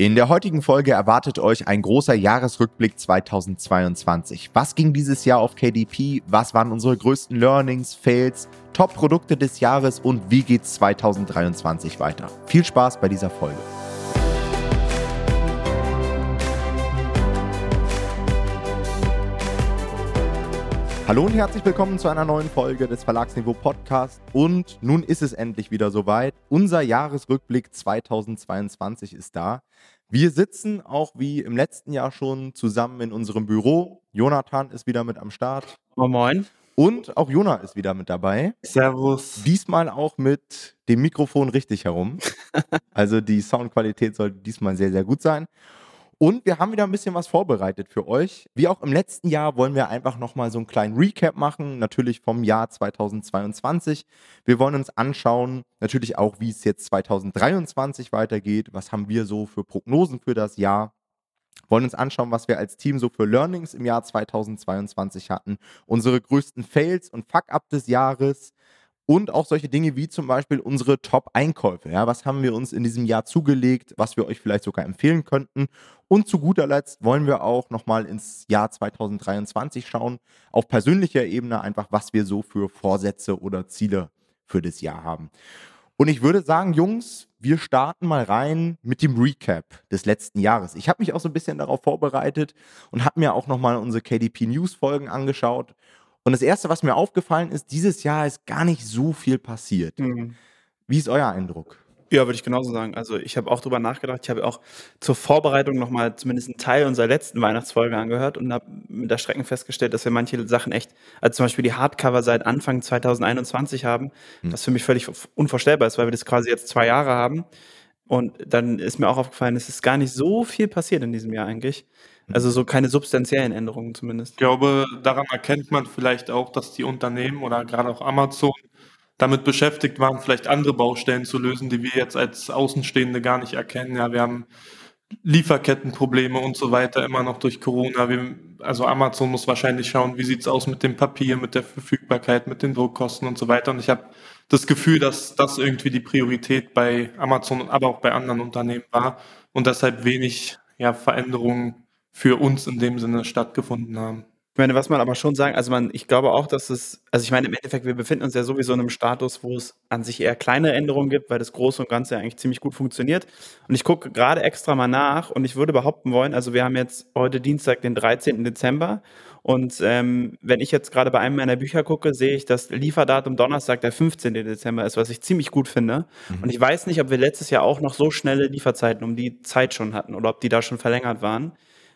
In der heutigen Folge erwartet euch ein großer Jahresrückblick 2022. Was ging dieses Jahr auf KDP? Was waren unsere größten Learnings, Fails, Top-Produkte des Jahres und wie geht's 2023 weiter? Viel Spaß bei dieser Folge. Hallo und herzlich willkommen zu einer neuen Folge des Verlagsniveau Podcast. Und nun ist es endlich wieder soweit. Unser Jahresrückblick 2022 ist da. Wir sitzen auch wie im letzten Jahr schon zusammen in unserem Büro. Jonathan ist wieder mit am Start. Moin Moin. Und auch Jona ist wieder mit dabei. Servus. Diesmal auch mit dem Mikrofon richtig herum. also die Soundqualität sollte diesmal sehr, sehr gut sein. Und wir haben wieder ein bisschen was vorbereitet für euch. Wie auch im letzten Jahr wollen wir einfach nochmal so einen kleinen Recap machen, natürlich vom Jahr 2022. Wir wollen uns anschauen, natürlich auch, wie es jetzt 2023 weitergeht. Was haben wir so für Prognosen für das Jahr? wollen uns anschauen, was wir als Team so für Learnings im Jahr 2022 hatten, unsere größten Fails und Fuck-up des Jahres, und auch solche Dinge wie zum Beispiel unsere Top-Einkäufe. Ja, was haben wir uns in diesem Jahr zugelegt, was wir euch vielleicht sogar empfehlen könnten. Und zu guter Letzt wollen wir auch nochmal ins Jahr 2023 schauen, auf persönlicher Ebene einfach, was wir so für Vorsätze oder Ziele für das Jahr haben. Und ich würde sagen, Jungs, wir starten mal rein mit dem Recap des letzten Jahres. Ich habe mich auch so ein bisschen darauf vorbereitet und habe mir auch nochmal unsere KDP News Folgen angeschaut und das Erste, was mir aufgefallen ist, dieses Jahr ist gar nicht so viel passiert. Mhm. Wie ist euer Eindruck? Ja, würde ich genauso sagen. Also ich habe auch drüber nachgedacht. Ich habe auch zur Vorbereitung nochmal zumindest einen Teil unserer letzten Weihnachtsfolge angehört und habe mit der Strecken festgestellt, dass wir manche Sachen echt, also zum Beispiel die Hardcover seit Anfang 2021 haben, hm. was für mich völlig unvorstellbar ist, weil wir das quasi jetzt zwei Jahre haben. Und dann ist mir auch aufgefallen, es ist gar nicht so viel passiert in diesem Jahr eigentlich. Also so keine substanziellen Änderungen zumindest. Ich glaube, daran erkennt man vielleicht auch, dass die Unternehmen oder gerade auch Amazon damit beschäftigt waren, vielleicht andere Baustellen zu lösen, die wir jetzt als Außenstehende gar nicht erkennen. Ja, wir haben Lieferkettenprobleme und so weiter immer noch durch Corona. Wir, also Amazon muss wahrscheinlich schauen, wie sieht's aus mit dem Papier, mit der Verfügbarkeit, mit den Druckkosten und so weiter. Und ich habe das Gefühl, dass das irgendwie die Priorität bei Amazon, aber auch bei anderen Unternehmen war und deshalb wenig ja, Veränderungen für uns in dem Sinne stattgefunden haben. Ich meine, was man aber schon sagen, also man, ich glaube auch, dass es, also ich meine, im Endeffekt, wir befinden uns ja sowieso in einem Status, wo es an sich eher kleine Änderungen gibt, weil das Große und Ganze ja eigentlich ziemlich gut funktioniert. Und ich gucke gerade extra mal nach und ich würde behaupten wollen, also wir haben jetzt heute Dienstag, den 13. Dezember und ähm, wenn ich jetzt gerade bei einem meiner Bücher gucke, sehe ich, dass Lieferdatum Donnerstag der 15. Dezember ist, was ich ziemlich gut finde. Mhm. Und ich weiß nicht, ob wir letztes Jahr auch noch so schnelle Lieferzeiten um die Zeit schon hatten oder ob die da schon verlängert waren.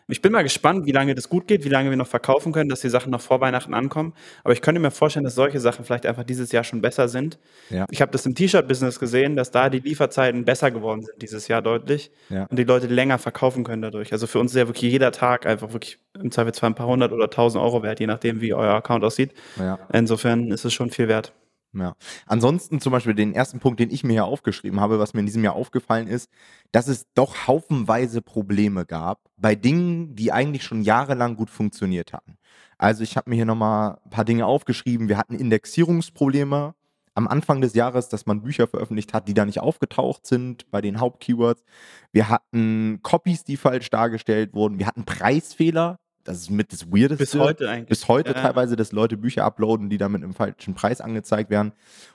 Ich bin mal gespannt, wie lange das gut geht, wie lange wir noch verkaufen können, dass die Sachen noch vor Weihnachten ankommen. Aber ich könnte mir vorstellen, dass solche Sachen vielleicht einfach dieses Jahr schon besser sind. Ja. Ich habe das im T-Shirt-Business gesehen, dass da die Lieferzeiten besser geworden sind dieses Jahr deutlich ja. und die Leute länger verkaufen können dadurch. Also für uns ist ja wirklich jeder Tag einfach wirklich im Zweifelsfall ein paar hundert oder tausend Euro wert, je nachdem, wie euer Account aussieht. Ja. Insofern ist es schon viel wert. Ja. Ansonsten zum Beispiel den ersten Punkt, den ich mir hier aufgeschrieben habe, was mir in diesem Jahr aufgefallen ist, dass es doch haufenweise Probleme gab bei Dingen, die eigentlich schon jahrelang gut funktioniert hatten. Also ich habe mir hier nochmal ein paar Dinge aufgeschrieben. Wir hatten Indexierungsprobleme am Anfang des Jahres, dass man Bücher veröffentlicht hat, die da nicht aufgetaucht sind bei den Hauptkeywords. Wir hatten Copies, die falsch dargestellt wurden. Wir hatten Preisfehler, das ist mit das Weirdeste. Bis heute eigentlich. Bis heute ja. teilweise, dass Leute Bücher uploaden, die damit im falschen Preis angezeigt werden.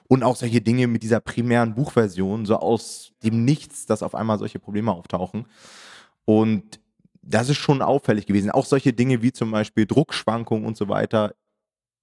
Und auch solche Dinge mit dieser primären Buchversion, so aus dem Nichts, dass auf einmal solche Probleme auftauchen. Und das ist schon auffällig gewesen. Auch solche Dinge wie zum Beispiel Druckschwankungen und so weiter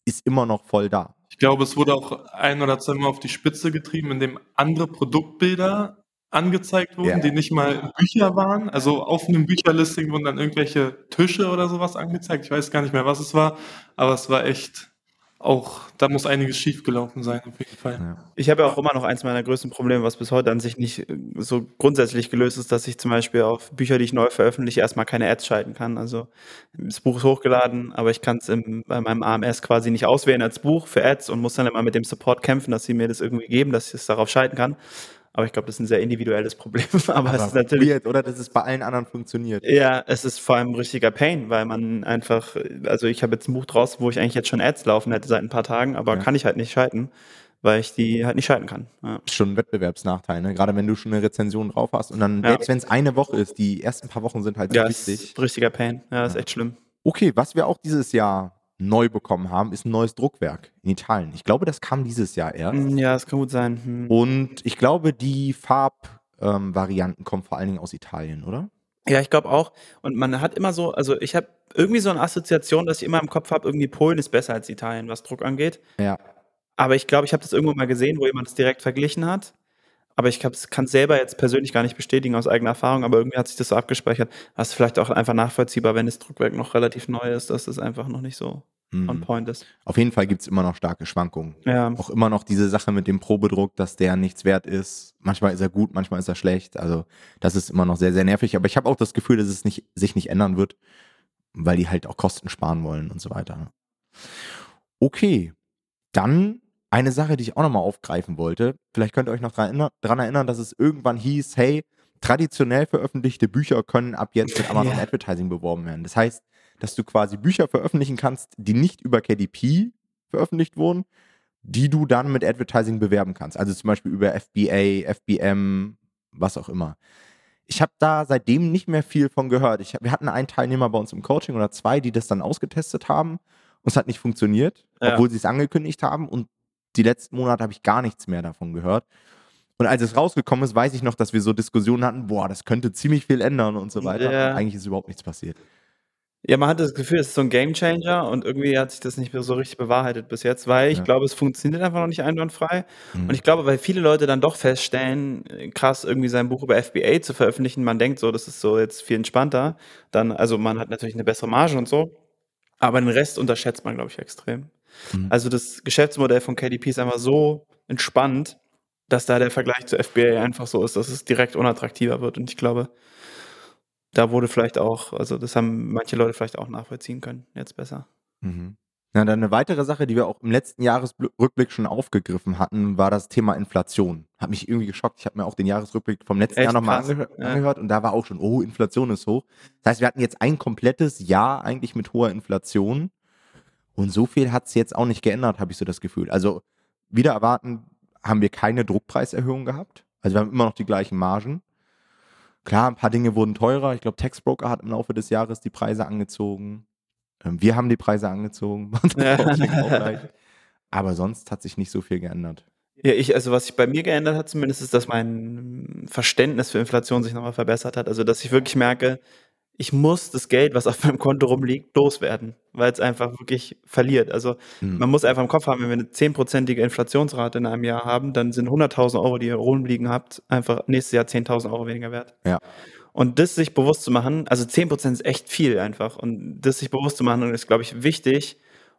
ist immer noch voll da. Ich glaube, es wurde auch ein oder zwei Mal auf die Spitze getrieben, indem andere Produktbilder angezeigt wurden, ja. die nicht mal Bücher waren. Also auf einem Bücherlisting wurden dann irgendwelche Tische oder sowas angezeigt. Ich weiß gar nicht mehr, was es war, aber es war echt auch, da muss einiges schiefgelaufen sein, auf jeden Fall. Ja. Ich habe ja auch immer noch eins meiner größten Probleme, was bis heute an sich nicht äh, so grundsätzlich gelöst ist, dass ich zum Beispiel auf Bücher, die ich neu veröffentliche, erstmal keine Ads schalten kann. Also das Buch ist hochgeladen, aber ich kann es bei meinem AMS quasi nicht auswählen als Buch für Ads und muss dann immer mit dem Support kämpfen, dass sie mir das irgendwie geben, dass ich es darauf schalten kann. Aber ich glaube, das ist ein sehr individuelles Problem. Aber, Aber es ist natürlich. Weird, oder dass es bei allen anderen funktioniert. Ja, es ist vor allem ein richtiger Pain, weil man einfach, also ich habe jetzt ein Buch draus, wo ich eigentlich jetzt schon Ads laufen hätte seit ein paar Tagen, aber ja. kann ich halt nicht schalten. weil ich die halt nicht schalten kann. Ja. Schon ein Wettbewerbsnachteil, ne? Gerade wenn du schon eine Rezension drauf hast und dann, Ja. selbst wenn es eine Woche ist, die ersten paar Wochen sind halt so Ja, wichtig. ist ein richtiger Pain. Ja, ist echt schlimm. Okay, was wir auch dieses Jahr neu bekommen haben, ist ein neues Druckwerk in Italien. Ich glaube, das kam dieses Jahr erst. Hm, Ja, das kann gut sein. Hm. Und ich glaube, die Farbvarianten ähm, kommen vor allen Dingen aus Italien, oder? Ja, ich glaube auch. Und man hat immer so, also ich habe irgendwie so eine Assoziation, dass ich immer im Kopf habe, irgendwie Polen ist besser als Italien, was Druck angeht. Ja. Aber ich glaube, ich habe das irgendwo mal gesehen, wo jemand es direkt verglichen hat. Aber ich kann es selber jetzt persönlich gar nicht bestätigen aus eigener Erfahrung, aber irgendwie hat sich das so abgespeichert. Das ist vielleicht auch einfach nachvollziehbar, wenn das Druckwerk noch relativ neu ist, dass das einfach noch nicht so on Mhm. point ist. Auf jeden Fall gibt es immer noch starke Schwankungen. Ja, Auch immer noch diese Sache mit dem Probedruck, dass der nichts wert ist. Manchmal ist er gut, manchmal ist er schlecht. Also das ist immer noch sehr, sehr nervig. Aber ich habe auch das Gefühl, dass es nicht, sich nicht ändern wird, weil die halt auch Kosten sparen wollen und so weiter. ne? Okay, dann eine Sache, die ich auch nochmal aufgreifen wollte. Vielleicht könnt ihr euch noch daran erinnern, dass es irgendwann hieß, hey, traditionell veröffentlichte Bücher können ab jetzt mit Amazon Ja. Advertising beworben werden. Das heißt, dass du quasi Bücher veröffentlichen kannst, die nicht über KDP veröffentlicht wurden, die du dann mit Advertising bewerben kannst. Also zum Beispiel über FBA, FBM, was auch immer. Ich habe da seitdem nicht mehr viel von gehört. Ich, wir hatten einen Teilnehmer bei uns im Coaching oder zwei, die das dann ausgetestet haben und es hat nicht funktioniert, Ja. obwohl sie es angekündigt haben und die letzten Monate habe ich gar nichts mehr davon gehört. Und als es rausgekommen ist, weiß ich noch, dass wir so Diskussionen hatten, boah, das könnte ziemlich viel ändern und so weiter. Ja. Und eigentlich ist überhaupt nichts passiert. Ja, man hat das Gefühl, es ist so ein Gamechanger und irgendwie hat sich das nicht mehr so richtig bewahrheitet bis jetzt, weil ich Ja. glaube, es funktioniert einfach noch nicht einwandfrei. Mhm. Und ich glaube, weil viele Leute dann doch feststellen, krass, irgendwie sein Buch über FBA zu veröffentlichen, man denkt so, das ist so jetzt viel entspannter. Dann, also man hat natürlich eine bessere Marge und so, aber den Rest unterschätzt man, glaube ich, extrem. Mhm. Also das Geschäftsmodell von KDP ist einfach so entspannt, dass da der Vergleich zu FBA einfach so ist, dass es direkt unattraktiver wird. Und ich glaube, da wurde vielleicht auch, also das haben manche Leute vielleicht auch nachvollziehen können, jetzt besser. Mhm. Na, dann eine weitere Sache, die wir auch im letzten Jahresrückblick schon aufgegriffen hatten, war das Thema Inflation. Hat mich irgendwie geschockt. Ich habe mir auch den Jahresrückblick vom letzten Echt Jahr nochmal krass, ange ja. angehört und da war auch schon, oh, Inflation ist hoch. Das heißt, wir hatten jetzt ein komplettes Jahr eigentlich mit hoher Inflation und so viel hat es jetzt auch nicht geändert, habe ich so das Gefühl. Also wieder erwarten haben wir keine Druckpreiserhöhung gehabt. Also wir haben immer noch die gleichen Margen. Klar, ein paar Dinge wurden teurer. Ich glaube, Textbroker hat im Laufe des Jahres die Preise angezogen. Ähm, Wir haben die Preise angezogen. Aber sonst hat sich nicht so viel geändert. Ja, ich, also was sich bei mir geändert hat zumindest, ist, dass mein Verständnis für Inflation sich nochmal verbessert hat. Also, dass ich wirklich merke, ich muss das Geld, was auf meinem Konto rumliegt, loswerden, weil es einfach wirklich verliert. Also, Mhm. man muss einfach im Kopf haben, wenn wir eine zehnprozentige Inflationsrate in einem Jahr haben, dann sind 100.000 Euro, die ihr rumliegen habt, einfach nächstes Jahr 10.000 Euro weniger wert. Ja. Und das sich bewusst zu machen, also 10% ist echt viel einfach. Und das sich bewusst zu machen, ist, glaube ich, wichtig,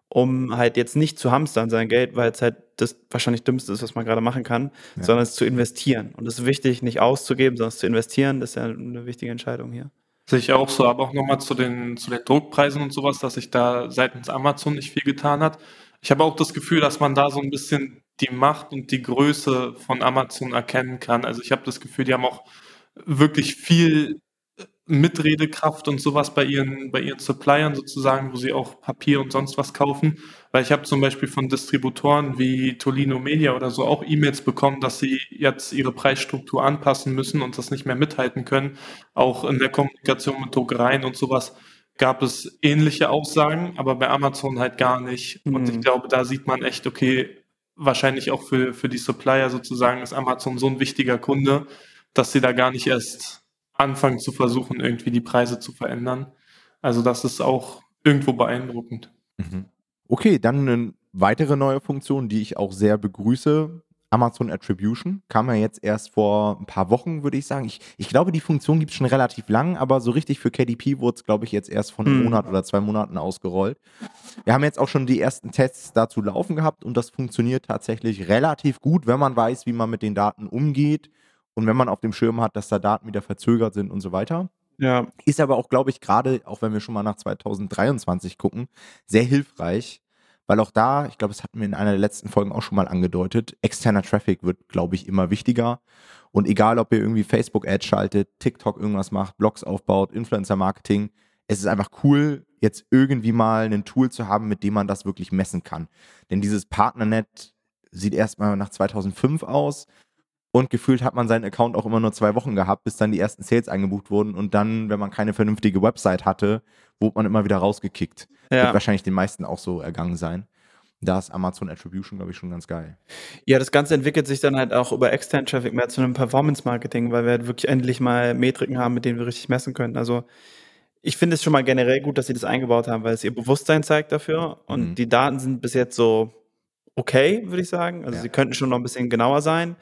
um halt jetzt nicht zu hamstern sein Geld, weil es halt das wahrscheinlich Dümmste ist, was man gerade machen kann, Ja. sondern es zu investieren. Und es ist wichtig, nicht auszugeben, sondern es zu investieren. Das ist ja eine wichtige Entscheidung hier. Sehe ich auch so, aber auch nochmal zu den, zu den Druckpreisen und sowas, dass sich da seitens Amazon nicht viel getan hat. Ich habe auch das Gefühl, dass man da so ein bisschen die Macht und die Größe von Amazon erkennen kann. Also ich habe das Gefühl, die haben auch wirklich viel Mitredekraft und sowas bei ihren, bei ihren Suppliern sozusagen, wo sie auch Papier und sonst was kaufen. Weil ich habe zum Beispiel von Distributoren wie Tolino Media oder so auch E-Mails bekommen, dass sie jetzt ihre Preisstruktur anpassen müssen und das nicht mehr mithalten können. Auch in der Kommunikation mit Druckereien und sowas gab es ähnliche Aussagen, aber bei Amazon halt gar nicht. Und ich Mhm. glaube, da sieht man echt, okay, wahrscheinlich auch für, für die Supplier sozusagen ist Amazon so ein wichtiger Kunde, dass sie da gar nicht erst anfangen zu versuchen, irgendwie die Preise zu verändern. Also das ist auch irgendwo beeindruckend. Mhm. Okay, dann eine weitere neue Funktion, die ich auch sehr begrüße. Amazon Attribution kam ja jetzt erst vor ein paar Wochen, würde ich sagen. Ich, ich glaube, die Funktion gibt es schon relativ lang, aber so richtig für KDP wurde es, glaube ich, jetzt erst von einem Hm. Monat oder zwei Monaten ausgerollt. Wir haben jetzt auch schon die ersten Tests dazu laufen gehabt und das funktioniert tatsächlich relativ gut, wenn man weiß, wie man mit den Daten umgeht und wenn man auf dem Schirm hat, dass da Daten wieder verzögert sind und so weiter. Ja, Ist aber auch, glaube ich, gerade, auch wenn wir schon mal nach 2023 gucken, sehr hilfreich, weil auch da, ich glaube, das hatten wir in einer der letzten Folgen auch schon mal angedeutet, externer Traffic wird, glaube ich, immer wichtiger. Und egal, ob ihr irgendwie Facebook-Ads schaltet, TikTok irgendwas macht, Blogs aufbaut, Influencer-Marketing, es ist einfach cool, jetzt irgendwie mal ein Tool zu haben, mit dem man das wirklich messen kann. Denn dieses Partnernet sieht erstmal nach 2005 aus. Und gefühlt hat man seinen Account auch immer nur zwei Wochen gehabt, bis dann die ersten Sales eingebucht wurden. Und dann, wenn man keine vernünftige Website hatte, wurde man immer wieder rausgekickt. Ja. Wird wahrscheinlich den meisten auch so ergangen sein. Da ist Amazon Attribution, glaube ich, schon ganz geil. Ja, das Ganze entwickelt sich dann halt auch über Extern Traffic mehr zu einem Performance-Marketing, weil wir halt wirklich endlich mal Metriken haben, mit denen wir richtig messen können. Also ich finde es schon mal generell gut, dass sie das eingebaut haben, weil es ihr Bewusstsein zeigt dafür. Und mhm. die Daten sind bis jetzt so okay, würde ich sagen. Also ja. sie könnten schon noch ein bisschen genauer sein.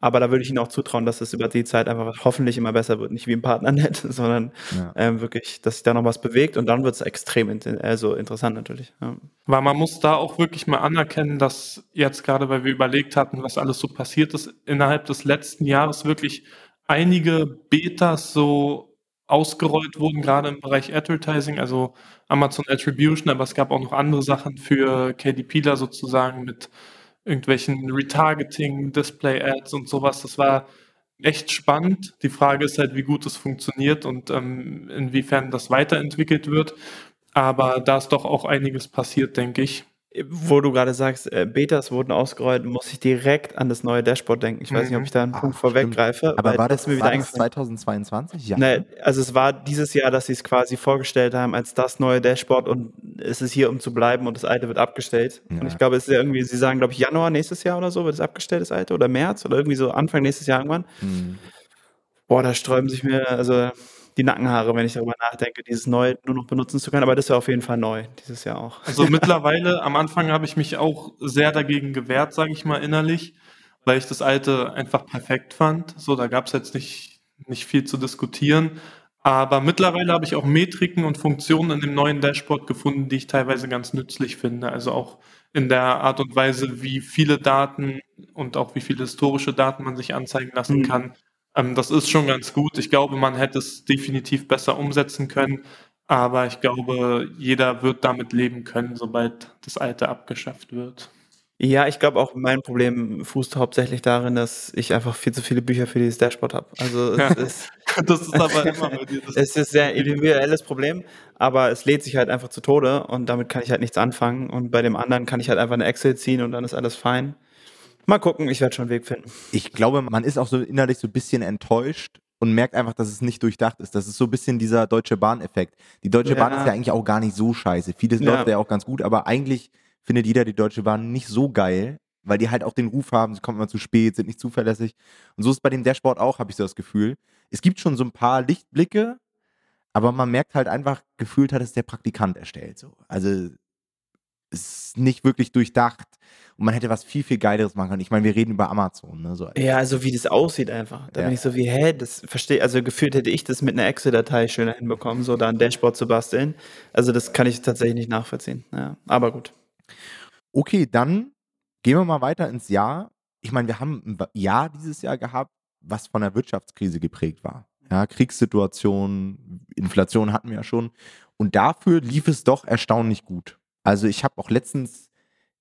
Aber da würde ich Ihnen auch zutrauen, dass es über die Zeit einfach hoffentlich immer besser wird. Nicht wie im Partnernet, sondern ja. ähm, wirklich, dass sich da noch was bewegt und dann wird es extrem in, also interessant natürlich. Ja. Weil man muss da auch wirklich mal anerkennen, dass jetzt gerade, weil wir überlegt hatten, was alles so passiert ist, innerhalb des letzten Jahres wirklich einige Betas so ausgerollt wurden, gerade im Bereich Advertising, also Amazon Attribution, aber es gab auch noch andere Sachen für KDPler sozusagen mit irgendwelchen Retargeting, Display-Ads und sowas. Das war echt spannend. Die Frage ist halt, wie gut es funktioniert und ähm, inwiefern das weiterentwickelt wird. Aber da ist doch auch einiges passiert, denke ich. Wo du gerade sagst, äh, Betas wurden ausgerollt, muss ich direkt an das neue Dashboard denken. Ich weiß nicht, ob ich da einen mhm. Punkt vorweggreife. Aber war das, mir wieder war das 2022? Ja. Nee, also es war dieses Jahr, dass sie es quasi vorgestellt haben als das neue Dashboard und es ist hier, um zu bleiben und das alte wird abgestellt. Ja. Und ich glaube, es ist ja irgendwie, sie sagen, glaube ich, Januar nächstes Jahr oder so wird es abgestellt, das alte, oder März oder irgendwie so Anfang nächstes Jahr irgendwann. Mhm. Boah, da sträuben sich mir, also die Nackenhaare, wenn ich darüber nachdenke, dieses neu nur noch benutzen zu können. Aber das wäre auf jeden Fall neu, dieses Jahr auch. Also mittlerweile, am Anfang habe ich mich auch sehr dagegen gewehrt, sage ich mal innerlich, weil ich das alte einfach perfekt fand. So, da gab es jetzt nicht, nicht viel zu diskutieren. Aber mittlerweile habe ich auch Metriken und Funktionen in dem neuen Dashboard gefunden, die ich teilweise ganz nützlich finde. Also auch in der Art und Weise, wie viele Daten und auch wie viele historische Daten man sich anzeigen lassen mhm. kann, ähm, das ist schon ganz gut. Ich glaube, man hätte es definitiv besser umsetzen können. Aber ich glaube, jeder wird damit leben können, sobald das Alte abgeschafft wird. Ja, ich glaube auch, mein Problem fußt hauptsächlich darin, dass ich einfach viel zu viele Bücher für dieses Dashboard habe. Also es ist, das ist aber immer bei dir. es ist ein sehr individuelles Problem, aber es lädt sich halt einfach zu Tode und damit kann ich halt nichts anfangen. Und bei dem anderen kann ich halt einfach eine Excel ziehen und dann ist alles fein. Mal gucken, ich werde schon einen Weg finden. Ich glaube, man ist auch so innerlich so ein bisschen enttäuscht und merkt einfach, dass es nicht durchdacht ist. Das ist so ein bisschen dieser Deutsche Bahn-Effekt. Die Deutsche ja. Bahn ist ja eigentlich auch gar nicht so scheiße. Vieles ja. läuft ja auch ganz gut, aber eigentlich findet jeder die Deutsche Bahn nicht so geil, weil die halt auch den Ruf haben, sie kommen immer zu spät, sind nicht zuverlässig. Und so ist es bei dem Dashboard auch, habe ich so das Gefühl. Es gibt schon so ein paar Lichtblicke, aber man merkt halt einfach, gefühlt hat es der Praktikant erstellt. So. Also ist nicht wirklich durchdacht und man hätte was viel, viel Geileres machen können. Ich meine, wir reden über Amazon. Ne? So, ja, also wie das aussieht einfach. Da ja. bin ich so wie, hä, das verstehe, also gefühlt hätte ich das mit einer Excel-Datei schöner hinbekommen, so da ein Dashboard zu basteln. Also das kann ich tatsächlich nicht nachvollziehen. Ja, aber gut. Okay, dann gehen wir mal weiter ins Jahr. Ich meine, wir haben ein Jahr dieses Jahr gehabt, was von der Wirtschaftskrise geprägt war. Ja, Kriegssituation, Inflation hatten wir ja schon. Und dafür lief es doch erstaunlich gut. Also ich habe auch letztens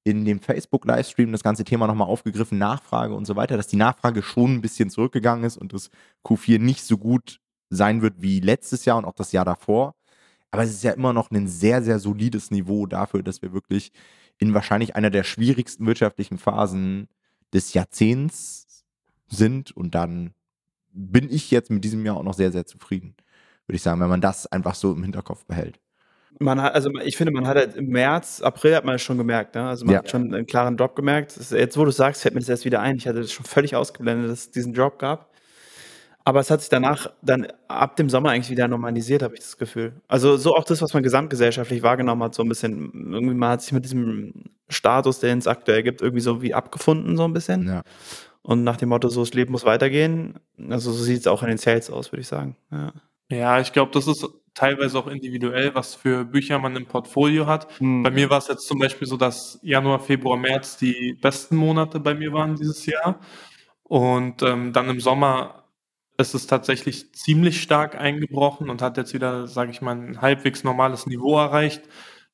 in dem Facebook-Livestream das ganze Thema nochmal aufgegriffen, Nachfrage und so weiter, dass die Nachfrage schon ein bisschen zurückgegangen ist und das Q4 nicht so gut sein wird wie letztes Jahr und auch das Jahr davor. Aber es ist ja immer noch ein sehr, sehr solides Niveau dafür, dass wir wirklich in wahrscheinlich einer der schwierigsten wirtschaftlichen Phasen des Jahrzehnts sind. Und dann bin ich jetzt mit diesem Jahr auch noch sehr, sehr zufrieden, würde ich sagen, wenn man das einfach so im Hinterkopf behält. Man hat, also ich finde, man hat halt im März, April hat man es schon gemerkt, ne? Also man ja. hat schon einen klaren Drop gemerkt. Jetzt, wo du sagst, fällt mir das erst wieder ein. Ich hatte das schon völlig ausgeblendet, dass es diesen Drop gab. Aber es hat sich danach dann ab dem Sommer eigentlich wieder normalisiert, habe ich das Gefühl. Also so auch das, was man gesamtgesellschaftlich wahrgenommen hat, so ein bisschen, irgendwie man hat sich mit diesem Status, den es aktuell gibt, irgendwie so wie abgefunden, so ein bisschen. Ja. Und nach dem Motto, so das Leben muss weitergehen. Also so sieht es auch in den Sales aus, würde ich sagen. Ja. Ja, ich glaube, das ist teilweise auch individuell, was für Bücher man im Portfolio hat. Mhm. Bei mir war es jetzt zum Beispiel so, dass Januar, Februar, März die besten Monate bei mir waren dieses Jahr. Und ähm, dann im Sommer ist es tatsächlich ziemlich stark eingebrochen und hat jetzt wieder, sage ich mal, ein halbwegs normales Niveau erreicht.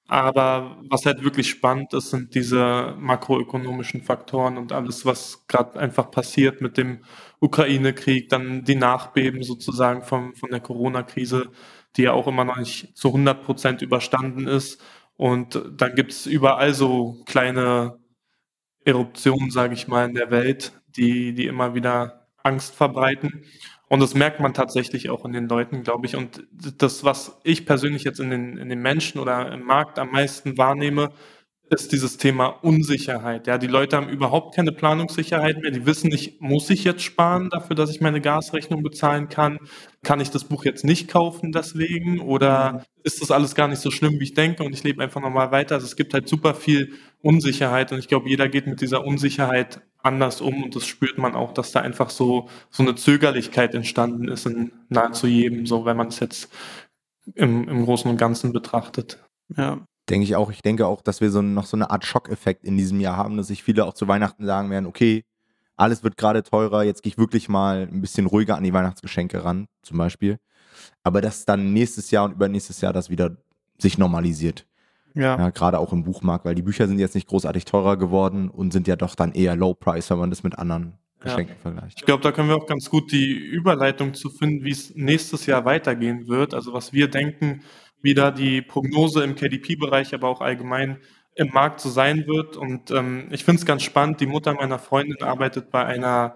Aber was halt wirklich spannend ist, sind diese makroökonomischen Faktoren und alles, was gerade einfach passiert mit dem Ukraine-Krieg, dann die Nachbeben sozusagen vom, von der Corona-Krise, die ja auch immer noch nicht zu 100 Prozent überstanden ist. Und dann gibt es überall so kleine Eruptionen, sage ich mal, in der Welt, die, die immer wieder Angst verbreiten. Und das merkt man tatsächlich auch in den Leuten, glaube ich. Und das, was ich persönlich jetzt in den, in den Menschen oder im Markt am meisten wahrnehme, ist dieses Thema Unsicherheit. Ja, die Leute haben überhaupt keine Planungssicherheit mehr. Die wissen nicht, muss ich jetzt sparen dafür, dass ich meine Gasrechnung bezahlen kann? Kann ich das Buch jetzt nicht kaufen deswegen? Oder ist das alles gar nicht so schlimm, wie ich denke und ich lebe einfach nochmal weiter? Also es gibt halt super viel Unsicherheit und ich glaube, jeder geht mit dieser Unsicherheit anders um und das spürt man auch, dass da einfach so, so eine Zögerlichkeit entstanden ist in nahezu jedem, so wenn man es jetzt im, im Großen und Ganzen betrachtet. Ja, Denke ich auch. Ich denke auch, dass wir so noch so eine Art Schockeffekt in diesem Jahr haben, dass sich viele auch zu Weihnachten sagen werden, okay, alles wird gerade teurer, jetzt gehe ich wirklich mal ein bisschen ruhiger an die Weihnachtsgeschenke ran, zum Beispiel. Aber dass dann nächstes Jahr und übernächstes Jahr das wieder sich normalisiert. Ja. ja gerade auch im Buchmarkt, weil die Bücher sind jetzt nicht großartig teurer geworden und sind ja doch dann eher Low Price, wenn man das mit anderen Geschenken ja. vergleicht. Ich glaube, da können wir auch ganz gut die Überleitung zu finden, wie es nächstes Jahr weitergehen wird. Also was wir denken, wie da die Prognose im KDP-Bereich, aber auch allgemein im Markt so sein wird. Und ähm, ich finde es ganz spannend. Die Mutter meiner Freundin arbeitet bei einer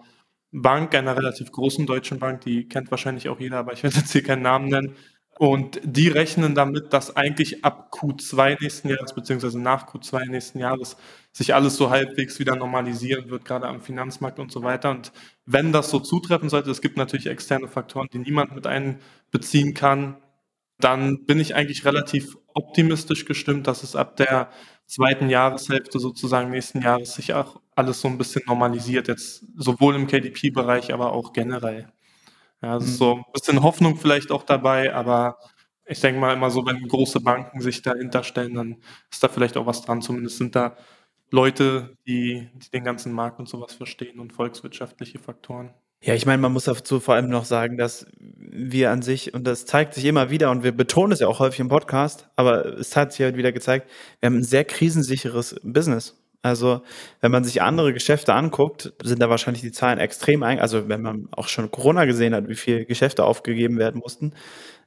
Bank, einer relativ großen deutschen Bank, die kennt wahrscheinlich auch jeder, aber ich will jetzt hier keinen Namen nennen. Und die rechnen damit, dass eigentlich ab Q2 nächsten Jahres, beziehungsweise nach Q2 nächsten Jahres, sich alles so halbwegs wieder normalisieren wird, gerade am Finanzmarkt und so weiter. Und wenn das so zutreffen sollte, es gibt natürlich externe Faktoren, die niemand mit einbeziehen kann, dann bin ich eigentlich relativ optimistisch gestimmt, dass es ab der zweiten Jahreshälfte sozusagen nächsten Jahres sich auch alles so ein bisschen normalisiert, jetzt sowohl im KDP-Bereich, aber auch generell. Ja, mhm. so ein bisschen Hoffnung vielleicht auch dabei, aber ich denke mal immer so, wenn große Banken sich dahinter stellen, dann ist da vielleicht auch was dran. Zumindest sind da Leute, die, die den ganzen Markt und sowas verstehen und volkswirtschaftliche Faktoren. Ja, ich meine, man muss dazu vor allem noch sagen, dass wir an sich, und das zeigt sich immer wieder, und wir betonen es ja auch häufig im Podcast, aber es hat sich halt wieder gezeigt, wir haben ein sehr krisensicheres Business. Also, wenn man sich andere Geschäfte anguckt, sind da wahrscheinlich die Zahlen extrem ein. Also, wenn man auch schon Corona gesehen hat, wie viele Geschäfte aufgegeben werden mussten.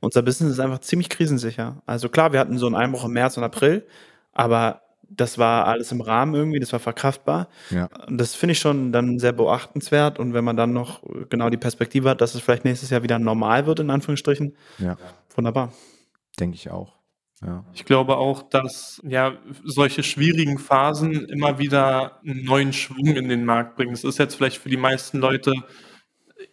Unser Business ist einfach ziemlich krisensicher. Also klar, wir hatten so einen Einbruch im März und April, aber das war alles im Rahmen irgendwie, das war verkraftbar. Ja. Und das finde ich schon dann sehr beachtenswert. Und wenn man dann noch genau die Perspektive hat, dass es vielleicht nächstes Jahr wieder normal wird, in Anführungsstrichen, ja. wunderbar. Denke ich auch. Ja. Ich glaube auch, dass ja solche schwierigen Phasen immer wieder einen neuen Schwung in den Markt bringen. Es ist jetzt vielleicht für die meisten Leute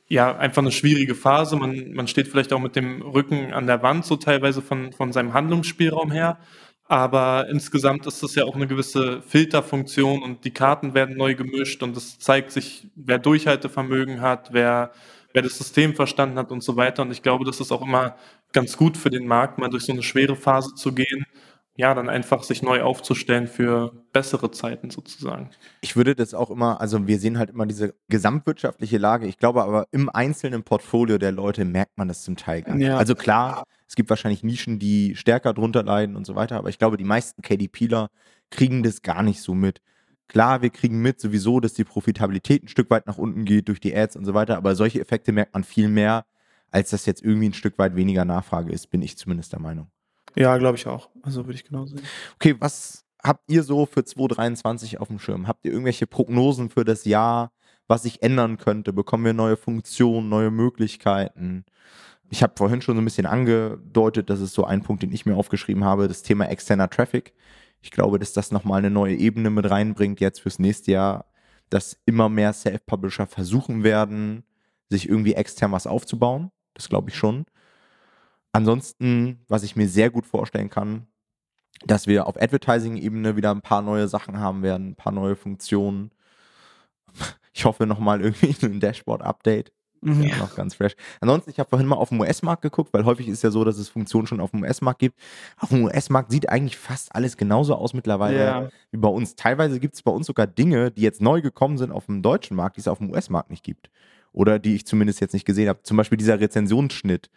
ja einfach eine schwierige Phase. Man, man steht vielleicht auch mit dem Rücken an der Wand, so teilweise von, von seinem Handlungsspielraum her. Aber insgesamt ist es ja auch eine gewisse Filterfunktion und die Karten werden neu gemischt und es zeigt sich, wer Durchhaltevermögen hat, wer, wer das System verstanden hat und so weiter. Und ich glaube, das ist auch immer ganz gut für den Markt, mal durch so eine schwere Phase zu gehen. Ja, dann einfach sich neu aufzustellen für bessere Zeiten sozusagen. Ich würde das auch immer, also wir sehen halt immer diese gesamtwirtschaftliche Lage. Ich glaube aber im einzelnen Portfolio der Leute merkt man das zum Teil gar nicht. Ja. Also klar, es gibt wahrscheinlich Nischen, die stärker drunter leiden und so weiter, aber ich glaube, die meisten KDPler kriegen das gar nicht so mit. Klar, wir kriegen mit sowieso, dass die Profitabilität ein Stück weit nach unten geht durch die Ads und so weiter, aber solche Effekte merkt man viel mehr, als dass jetzt irgendwie ein Stück weit weniger Nachfrage ist, bin ich zumindest der Meinung. Ja, glaube ich auch. Also würde ich genau sehen. Okay, was habt ihr so für 2023 auf dem Schirm? Habt ihr irgendwelche Prognosen für das Jahr, was sich ändern könnte? Bekommen wir neue Funktionen, neue Möglichkeiten? Ich habe vorhin schon so ein bisschen angedeutet, das ist so ein Punkt, den ich mir aufgeschrieben habe, das Thema externer Traffic. Ich glaube, dass das nochmal eine neue Ebene mit reinbringt jetzt fürs nächste Jahr, dass immer mehr Self-Publisher versuchen werden, sich irgendwie extern was aufzubauen. Das glaube ich schon. Ansonsten, was ich mir sehr gut vorstellen kann, dass wir auf Advertising-Ebene wieder ein paar neue Sachen haben werden, ein paar neue Funktionen. Ich hoffe nochmal irgendwie ein Dashboard-Update. Mhm. Ja, noch ganz fresh. Ansonsten, ich habe vorhin mal auf dem US-Markt geguckt, weil häufig ist ja so, dass es Funktionen schon auf dem US-Markt gibt. Auf dem US-Markt sieht eigentlich fast alles genauso aus mittlerweile ja. wie bei uns. Teilweise gibt es bei uns sogar Dinge, die jetzt neu gekommen sind auf dem deutschen Markt, die es auf dem US-Markt nicht gibt. Oder die ich zumindest jetzt nicht gesehen habe. Zum Beispiel dieser Rezensionsschnitt,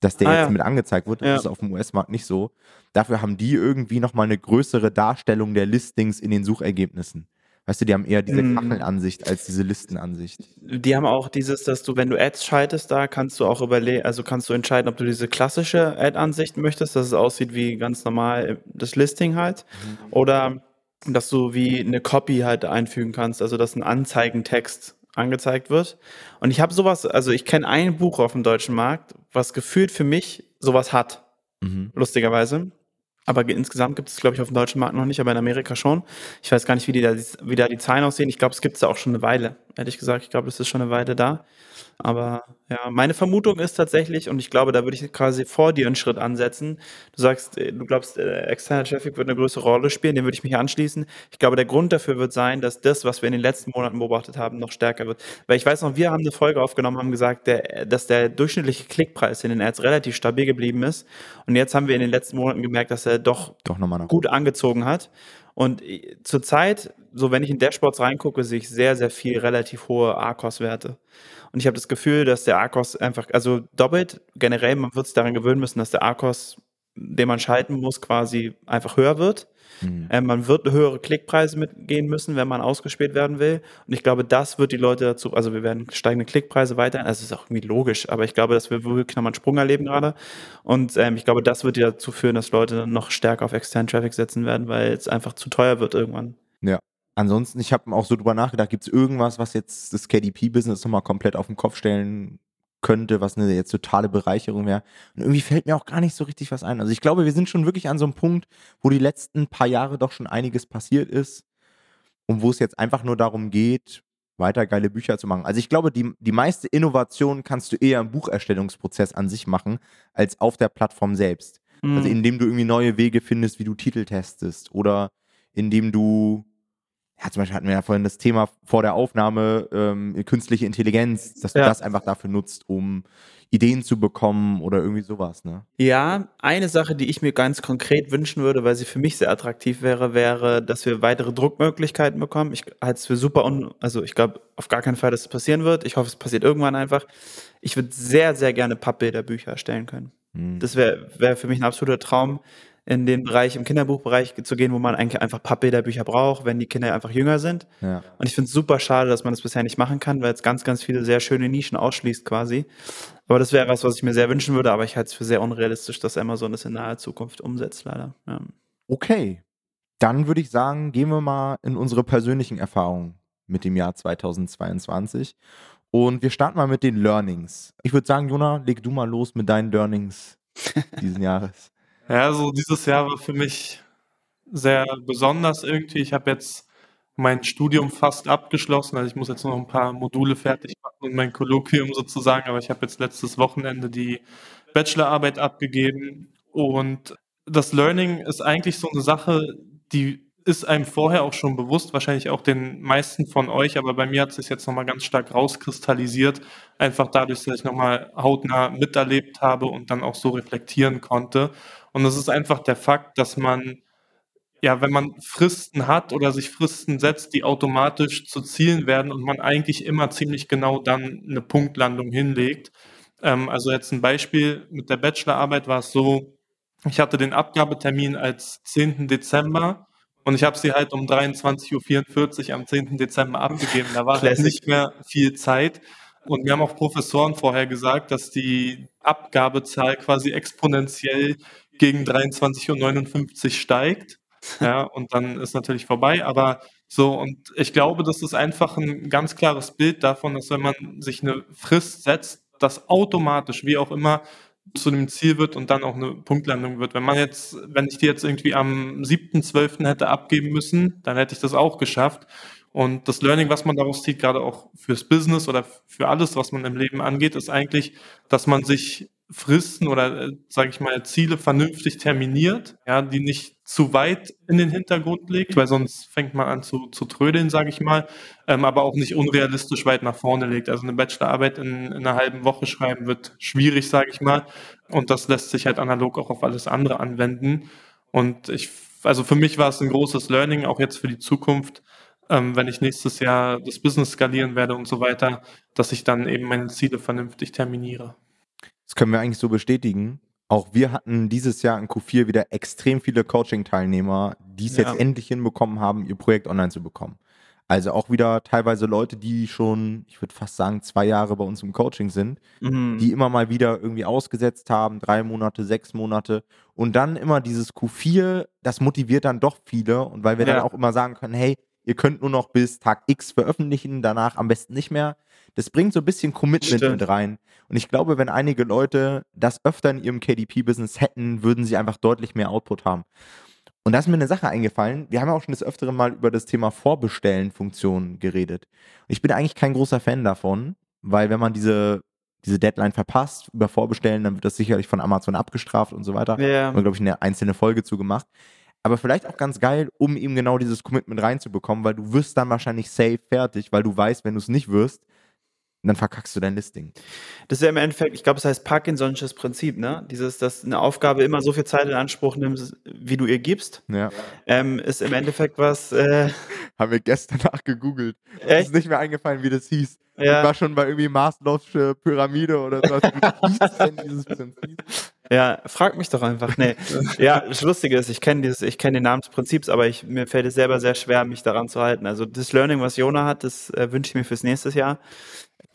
dass der ah, jetzt ja. mit angezeigt wird. Das ja. ist auf dem US-Markt nicht so. Dafür haben die irgendwie nochmal eine größere Darstellung der Listings in den Suchergebnissen. Weißt du, die haben eher diese mm. Kachelnansicht als diese Listenansicht. Die haben auch dieses, dass du, wenn du Ads schaltest, da kannst du auch überlegen, also kannst du entscheiden, ob du diese klassische Ad-Ansicht möchtest, dass es aussieht wie ganz normal das Listing halt. Mhm. Oder dass du wie eine Copy halt einfügen kannst, also dass ein Anzeigentext angezeigt wird. Und ich habe sowas, also ich kenne ein Buch auf dem deutschen Markt, was gefühlt für mich sowas hat, Mhm. lustigerweise. Aber ge- insgesamt gibt es, glaube ich, auf dem deutschen Markt noch nicht, aber in Amerika schon. Ich weiß gar nicht, wie, die da, wie da die Zahlen aussehen. Ich glaube, es gibt es da auch schon eine Weile, ehrlich gesagt. Ich glaube, es ist schon eine Weile da. Aber ja, meine Vermutung ist tatsächlich, und ich glaube, da würde ich quasi vor dir einen Schritt ansetzen. Du sagst, äh, du glaubst, äh, externer Traffic wird eine größere Rolle spielen, dem würde ich mich anschließen. Ich glaube, der Grund dafür wird sein, dass das, was wir in den letzten Monaten beobachtet haben, noch stärker wird. Weil ich weiß noch, wir haben eine Folge aufgenommen, haben gesagt, der, dass der durchschnittliche Klickpreis in den Ads relativ stabil geblieben ist. Und jetzt haben wir in den letzten Monaten gemerkt, dass er doch Doch nochmal nach. gut angezogen hat. Und äh, zurzeit, so wenn ich in Dashboards reingucke, sehe ich sehr, sehr viel relativ hohe ARCOS-Werte. Und ich habe das Gefühl, dass der ARCOS einfach, also doppelt, generell, man wird sich daran gewöhnen müssen, dass der ARCOS, den man schalten muss, quasi einfach höher wird. Mhm. Ähm, man wird höhere Klickpreise mitgehen müssen, wenn man ausgespielt werden will. Und ich glaube, das wird die Leute dazu, also wir werden steigende Klickpreise weiterhin, also es ist auch irgendwie logisch, aber ich glaube, dass wir wirklich nochmal einen Sprung erleben gerade. Und ähm, ich glaube, das wird ja dazu führen, dass Leute dann noch stärker auf externen Traffic setzen werden, weil es einfach zu teuer wird irgendwann. Ansonsten, ich habe auch so drüber nachgedacht, gibt es irgendwas, was jetzt das KDP-Business nochmal komplett auf den Kopf stellen könnte, was eine jetzt totale Bereicherung wäre. Und irgendwie fällt mir auch gar nicht so richtig was ein. Also ich glaube, wir sind schon wirklich an so einem Punkt, wo die letzten paar Jahre doch schon einiges passiert ist und wo es jetzt einfach nur darum geht, weiter geile Bücher zu machen. Also ich glaube, die, die meiste Innovation kannst du eher im Bucherstellungsprozess an sich machen, als auf der Plattform selbst. Mhm. Also indem du irgendwie neue Wege findest, wie du Titel testest oder indem du, ja zum Beispiel hatten wir ja vorhin das Thema vor der Aufnahme ähm, künstliche Intelligenz, dass du Ja. das einfach dafür nutzt, um Ideen zu bekommen oder irgendwie sowas, ne? Ja, eine Sache, die ich mir ganz konkret wünschen würde, weil sie für mich sehr attraktiv wäre, wäre, dass wir weitere Druckmöglichkeiten bekommen. Ich halte es für super, un also ich glaube auf gar keinen Fall, dass es passieren wird. Ich hoffe, es passiert irgendwann einfach. Ich würde sehr, sehr gerne Pappbilderbücher erstellen können. Hm. Das wäre wär für mich ein absoluter Traum, in den Bereich, im Kinderbuchbereich zu gehen, wo man eigentlich einfach Pappbilderbücher braucht, wenn die Kinder einfach jünger sind. ja. Und ich finde es super schade, dass man das bisher nicht machen kann, weil es ganz, ganz viele sehr schöne Nischen ausschließt quasi. Aber das wäre was, was ich mir sehr wünschen würde, aber ich halte es für sehr unrealistisch, dass Amazon das in naher Zukunft umsetzt, leider. Ja. Okay. Dann würde ich sagen, gehen wir mal in unsere persönlichen Erfahrungen mit dem Jahr 2022. Und wir starten mal mit den Learnings. Ich würde sagen, Jona, leg du mal los mit deinen Learnings diesen Jahres. Ja, so dieses Jahr war für mich sehr besonders irgendwie. Ich habe jetzt mein Studium fast abgeschlossen, also ich muss jetzt noch ein paar Module fertig machen und mein Kolloquium sozusagen, aber ich habe jetzt letztes Wochenende die Bachelorarbeit abgegeben. Und das Learning ist eigentlich so eine Sache, die ist einem vorher auch schon bewusst, wahrscheinlich auch den meisten von euch, aber bei mir hat es sich jetzt nochmal ganz stark rauskristallisiert, einfach dadurch, dass ich nochmal hautnah miterlebt habe und dann auch so reflektieren konnte. Und das ist einfach der Fakt, dass man, ja, wenn man Fristen hat oder sich Fristen setzt, die automatisch zu Zielen werden und man eigentlich immer ziemlich genau dann eine Punktlandung hinlegt. Ähm, also jetzt ein Beispiel mit der Bachelorarbeit war es so, ich hatte den Abgabetermin als 10. Dezember und ich habe sie halt um 23.44 Uhr am 10. Dezember abgegeben. Da war halt nicht mehr viel Zeit. Und mir haben auch Professoren vorher gesagt, dass die Abgabezahl quasi exponentiell gegen 23.59 Uhr steigt. Ja, und dann ist natürlich vorbei. Aber so, und ich glaube, das ist einfach ein ganz klares Bild davon, dass wenn man sich eine Frist setzt, das automatisch, wie auch immer, zu dem Ziel wird und dann auch eine Punktlandung wird. Wenn man jetzt, wenn ich die jetzt irgendwie am 7.12. hätte abgeben müssen, dann hätte ich das auch geschafft. Und das Learning, was man daraus zieht, gerade auch fürs Business oder für alles, was man im Leben angeht, ist eigentlich, dass man sich Fristen oder, sage ich mal, Ziele vernünftig terminiert, ja, die nicht zu weit in den Hintergrund legt, weil sonst fängt man an zu, zu trödeln, sage ich mal, ähm, aber auch nicht unrealistisch weit nach vorne legt. Also eine Bachelorarbeit in, in einer halben Woche schreiben wird schwierig, sage ich mal, und das lässt sich halt analog auch auf alles andere anwenden. Und ich, also für mich war es ein großes Learning, auch jetzt für die Zukunft, ähm, wenn ich nächstes Jahr das Business skalieren werde und so weiter, dass ich dann eben meine Ziele vernünftig terminiere. Das können wir eigentlich so bestätigen. Auch wir hatten dieses Jahr in Q4 wieder extrem viele Coaching-Teilnehmer, die es Ja. jetzt endlich hinbekommen haben, ihr Projekt online zu bekommen. Also auch wieder teilweise Leute, die schon, ich würde fast sagen, zwei Jahre bei uns im Coaching sind, Mhm. die immer mal wieder irgendwie ausgesetzt haben, drei Monate, sechs Monate. Und dann immer dieses Q4, das motiviert dann doch viele. Und weil wir Ja. dann auch immer sagen können, hey, ihr könnt nur noch bis Tag X veröffentlichen, danach am besten nicht mehr. Das bringt so ein bisschen Commitment Stimmt. mit rein. Und ich glaube, wenn einige Leute das öfter in ihrem KDP-Business hätten, würden sie einfach deutlich mehr Output haben. Und da ist mir eine Sache eingefallen. Wir haben ja auch schon des Öfteren mal über das Thema Vorbestellen-Funktionen geredet. Ich bin eigentlich kein großer Fan davon, weil wenn man diese, diese Deadline verpasst über Vorbestellen, dann wird das sicherlich von Amazon abgestraft und so weiter. Ja. Haben wir, glaube ich, eine einzelne Folge zu gemacht. Aber vielleicht auch ganz geil, um eben genau dieses Commitment reinzubekommen, weil du wirst dann wahrscheinlich safe fertig, weil du weißt, wenn du es nicht wirst, dann verkackst du dein Listing. Das ist ja im Endeffekt, ich glaube, es heißt Parkinsonisches Prinzip, ne? Dieses, dass eine Aufgabe immer so viel Zeit in Anspruch nimmt, wie du ihr gibst, Ja. ähm, ist im Endeffekt was, äh, Haben wir gestern nachgegoogelt. Echt? ist nicht mehr eingefallen, wie das hieß. Ich ja, war schon bei irgendwie Maslow'sche Pyramide oder so. Wie hieß denn dieses Prinzip? ja, frag mich doch einfach. Nee. Ja, das Lustige ist, ich kenne dieses, ich kenne den Namen des Prinzips, aber ich, mir fällt es selber sehr schwer, mich daran zu halten. Also das Learning, was Jona hat, das äh, wünsche ich mir fürs nächste Jahr.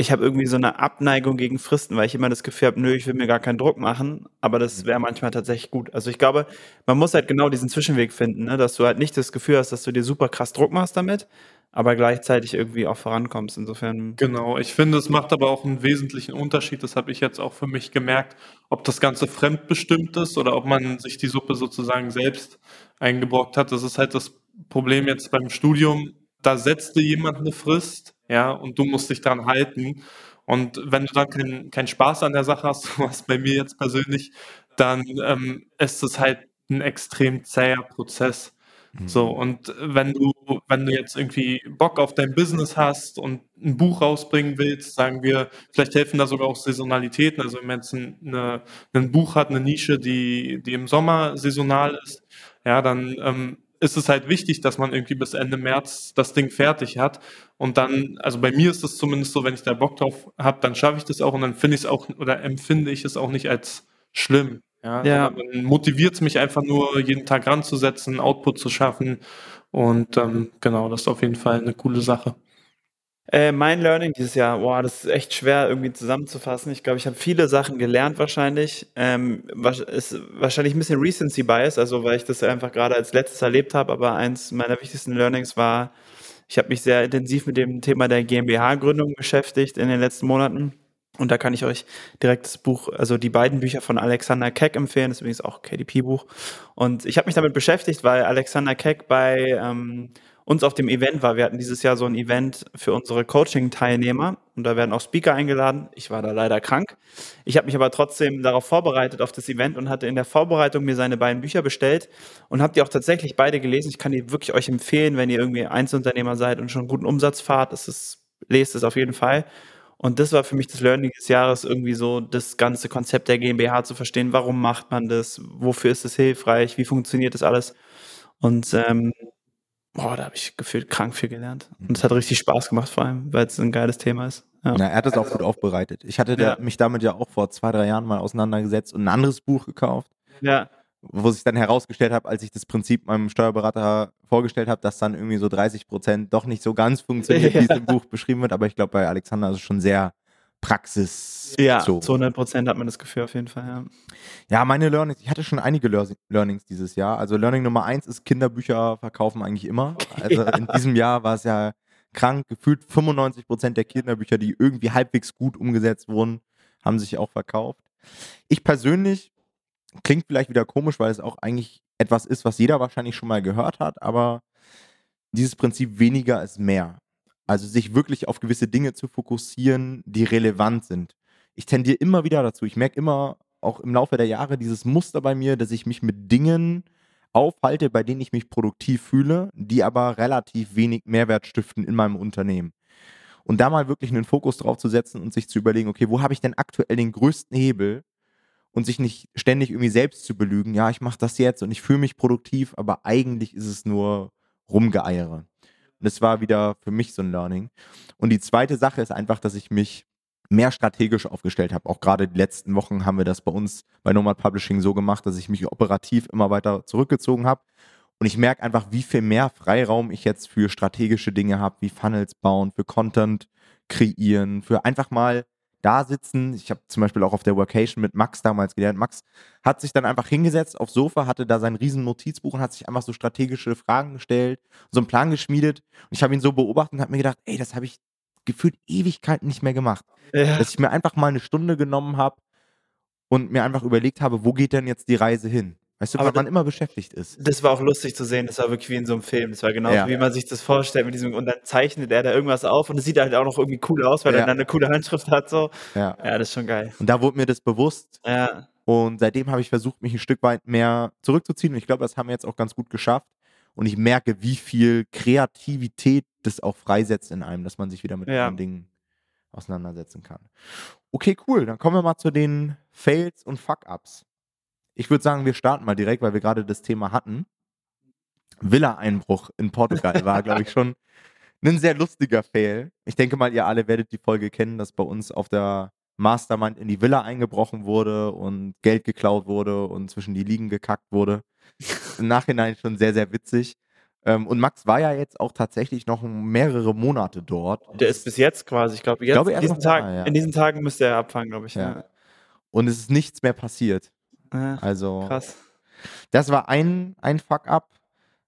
Ich habe irgendwie so eine Abneigung gegen Fristen, weil ich immer das Gefühl habe, nö, ich will mir gar keinen Druck machen, aber das wäre manchmal tatsächlich gut. Also ich glaube, man muss halt genau diesen Zwischenweg finden, ne? dass du halt nicht das Gefühl hast, dass du dir super krass Druck machst damit, aber gleichzeitig irgendwie auch vorankommst. Insofern, Genau, ich finde, es macht aber auch einen wesentlichen Unterschied, das habe ich jetzt auch für mich gemerkt, ob das Ganze fremdbestimmt ist oder ob man sich die Suppe sozusagen selbst eingebrockt hat. Das ist halt das Problem jetzt beim Studium, da setzt dir jemand eine Frist, ja, und du musst dich daran halten. Und wenn du dann keinen keinen Spaß an der Sache hast, was bei mir jetzt persönlich, dann ähm, ist es halt ein extrem zäher Prozess. So, und wenn du, wenn du jetzt irgendwie Bock auf dein Business hast und ein Buch rausbringen willst, sagen wir, vielleicht helfen da sogar auch Saisonalitäten. Also wenn man jetzt ein Buch hat, eine Nische, die, die im Sommer saisonal ist, ja, dann ähm, ist es halt wichtig, dass man irgendwie bis Ende März das Ding fertig hat. Und dann, also bei mir ist es zumindest so, wenn ich da Bock drauf habe, dann schaffe ich das auch und dann finde ich es auch oder empfinde ich es auch nicht als schlimm. Ja, Ja. motiviert es mich einfach nur, jeden Tag ranzusetzen, Output zu schaffen. Und ähm, genau, das ist auf jeden Fall eine coole Sache. Äh, mein Learning dieses Jahr, boah, das ist echt schwer irgendwie zusammenzufassen. Ich glaube, ich habe viele Sachen gelernt wahrscheinlich. Ähm, ist wahrscheinlich ein bisschen Recency Bias, also weil ich das einfach gerade als letztes erlebt habe. Aber eins meiner wichtigsten Learnings war, ich habe mich sehr intensiv mit dem Thema der GmbH-Gründung beschäftigt in den letzten Monaten. Und da kann ich euch direkt das Buch, also die beiden Bücher von Alexander Keck empfehlen. Das ist übrigens auch KDP-Buch. Und ich habe mich damit beschäftigt, weil Alexander Keck bei ähm, uns auf dem Event war. Wir hatten dieses Jahr so ein Event für unsere Coaching-Teilnehmer und da werden auch Speaker eingeladen. Ich war da leider krank. Ich habe mich aber trotzdem darauf vorbereitet, auf das Event und hatte in der Vorbereitung mir seine beiden Bücher bestellt und habe die auch tatsächlich beide gelesen. Ich kann die wirklich euch empfehlen, wenn ihr irgendwie Einzelunternehmer seid und schon guten Umsatz fahrt. Das ist, lest es auf jeden Fall. Und das war für mich das Learning des Jahres, irgendwie so das ganze Konzept der GmbH zu verstehen. Warum macht man das? Wofür ist es hilfreich? Wie funktioniert das alles? Und ähm, boah, da habe ich gefühlt krank viel gelernt. Und es hat richtig Spaß gemacht, vor allem, weil es ein geiles Thema ist. Ja. Na, er hat es auch gut aufbereitet. Ich hatte da, Ja. mich damit ja auch vor zwei, drei Jahren mal auseinandergesetzt und ein anderes Buch gekauft, ja. wo sich dann herausgestellt habe, als ich das Prinzip meinem Steuerberater vorgestellt habe, dass dann irgendwie so 30 Prozent doch nicht so ganz funktioniert, wie es im Buch beschrieben wird. Aber ich glaube, bei Alexander ist es schon sehr praxis. Ja, zu 100 Prozent hat man das Gefühl auf jeden Fall, ja. Ja, meine Learnings, ich hatte schon einige Lear- Learnings dieses Jahr. Also Learning Nummer eins ist, Kinderbücher verkaufen eigentlich immer. Also in diesem Jahr war es ja krank. Gefühlt 95 Prozent der Kinderbücher, die irgendwie halbwegs gut umgesetzt wurden, haben sich auch verkauft. Ich persönlich, klingt vielleicht wieder komisch, weil es auch eigentlich etwas ist, was jeder wahrscheinlich schon mal gehört hat, aber dieses Prinzip weniger ist mehr. Also sich wirklich auf gewisse Dinge zu fokussieren, die relevant sind. Ich tendiere immer wieder dazu. Ich merke immer auch im Laufe der Jahre dieses Muster bei mir, dass ich mich mit Dingen aufhalte, bei denen ich mich produktiv fühle, die aber relativ wenig Mehrwert stiften in meinem Unternehmen. Und da mal wirklich einen Fokus drauf zu setzen und sich zu überlegen, okay, wo habe ich denn aktuell den größten Hebel und sich nicht ständig irgendwie selbst zu belügen, ja, ich mache das jetzt und ich fühle mich produktiv, aber eigentlich ist es nur Rumgeeiere. Und das war wieder für mich so ein Learning. Und die zweite Sache ist einfach, dass ich mich mehr strategisch aufgestellt habe. Auch gerade die letzten Wochen haben wir das bei uns bei Nomad Publishing so gemacht, dass ich mich operativ immer weiter zurückgezogen habe Und ich merke einfach, wie viel mehr Freiraum ich jetzt für strategische Dinge habe, wie Funnels bauen, für Content kreieren, für einfach mal da sitzen. Ich habe zum Beispiel auch auf der Workation mit Max damals gelernt. Max hat sich dann einfach hingesetzt aufs Sofa, hatte da sein riesen Notizbuch und hat sich einfach so strategische Fragen gestellt, so einen Plan geschmiedet. Und ich habe ihn so beobachtet und habe mir gedacht, ey, das habe ich gefühlt Ewigkeiten nicht mehr gemacht. Ja. Dass ich mir einfach mal eine Stunde genommen habe und mir einfach überlegt habe, wo geht denn jetzt die Reise hin? Weißt du, Aber weil man immer beschäftigt ist. Das war auch lustig zu sehen. Das war wirklich wie in so einem Film. Das war genau Ja. wie man sich das vorstellt mit diesem und dann zeichnet er da irgendwas auf und es sieht halt auch noch irgendwie cool aus, weil Ja. er dann eine coole Handschrift hat so. Ja. Ja, das ist schon geil. Und da wurde mir das bewusst. Ja. Und seitdem habe ich versucht, mich ein Stück weit mehr zurückzuziehen. Und ich glaube, das haben wir jetzt auch ganz gut geschafft. Und ich merke, wie viel Kreativität das auch freisetzt in einem, dass man sich wieder mit Ja. anderen Dingen auseinandersetzen kann. Okay, cool. Dann kommen wir mal zu den Fails und Fuck-Ups. Ich würde sagen, wir starten mal direkt, weil wir gerade das Thema hatten. Villa-Einbruch in Portugal war, glaube ich, schon ein sehr lustiger Fail. Ich denke mal, ihr alle werdet die Folge kennen, dass bei uns auf der Mastermind in die Villa eingebrochen wurde und Geld geklaut wurde und zwischen die Liegen gekackt wurde. Im Nachhinein schon sehr, sehr witzig. Ähm, und Max war ja jetzt auch tatsächlich noch mehrere Monate dort. Der ist bis jetzt quasi, ich glaube, jetzt glaube, er in, diesen noch da, Tagen, ja. in diesen Tagen müsste er abfangen, glaube ich. Ja. Und es ist nichts mehr passiert. Ja. Also, Krass. das war ein, ein Fuck-up.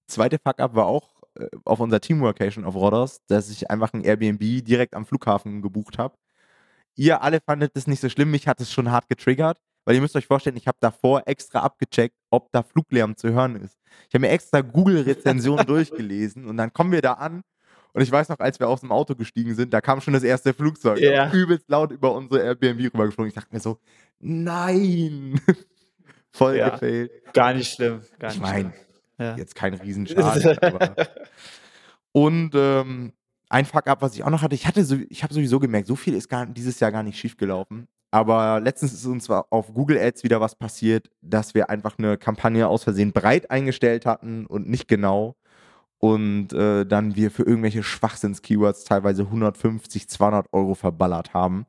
Zweite Fuck-up war auch äh, auf unserer Teamworkation auf Rodders, dass ich einfach ein Airbnb direkt am Flughafen gebucht habe. Ihr alle fandet das nicht so schlimm, mich hat es schon hart getriggert, weil ihr müsst euch vorstellen, ich habe davor extra abgecheckt, ob da Fluglärm zu hören ist. Ich habe mir extra Google-Rezensionen durchgelesen und dann kommen wir da an und ich weiß noch, als wir aus dem Auto gestiegen sind, da kam schon das erste Flugzeug. Ja. Übelst laut über unsere Airbnb rübergeflogen. Ich dachte mir so, nein! Voll Ja. gefailt. Gar nicht schlimm. Gar Ich nicht meine, schlimm. Ja. jetzt kein Riesenschaden. Und ähm, ein Fuck-up, was ich auch noch hatte, ich hatte so, ich habe sowieso gemerkt, so viel ist gar, dieses Jahr gar nicht schief gelaufen. Aber letztens ist uns zwar auf Google Ads wieder was passiert, dass wir einfach eine Kampagne aus Versehen breit eingestellt hatten und nicht genau. Und äh, dann wir für irgendwelche Schwachsinns-Keywords teilweise 150, 200 Euro verballert haben.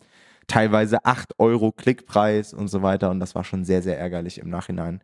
Teilweise 8 Euro Klickpreis und so weiter. Und das war schon sehr, sehr ärgerlich im Nachhinein.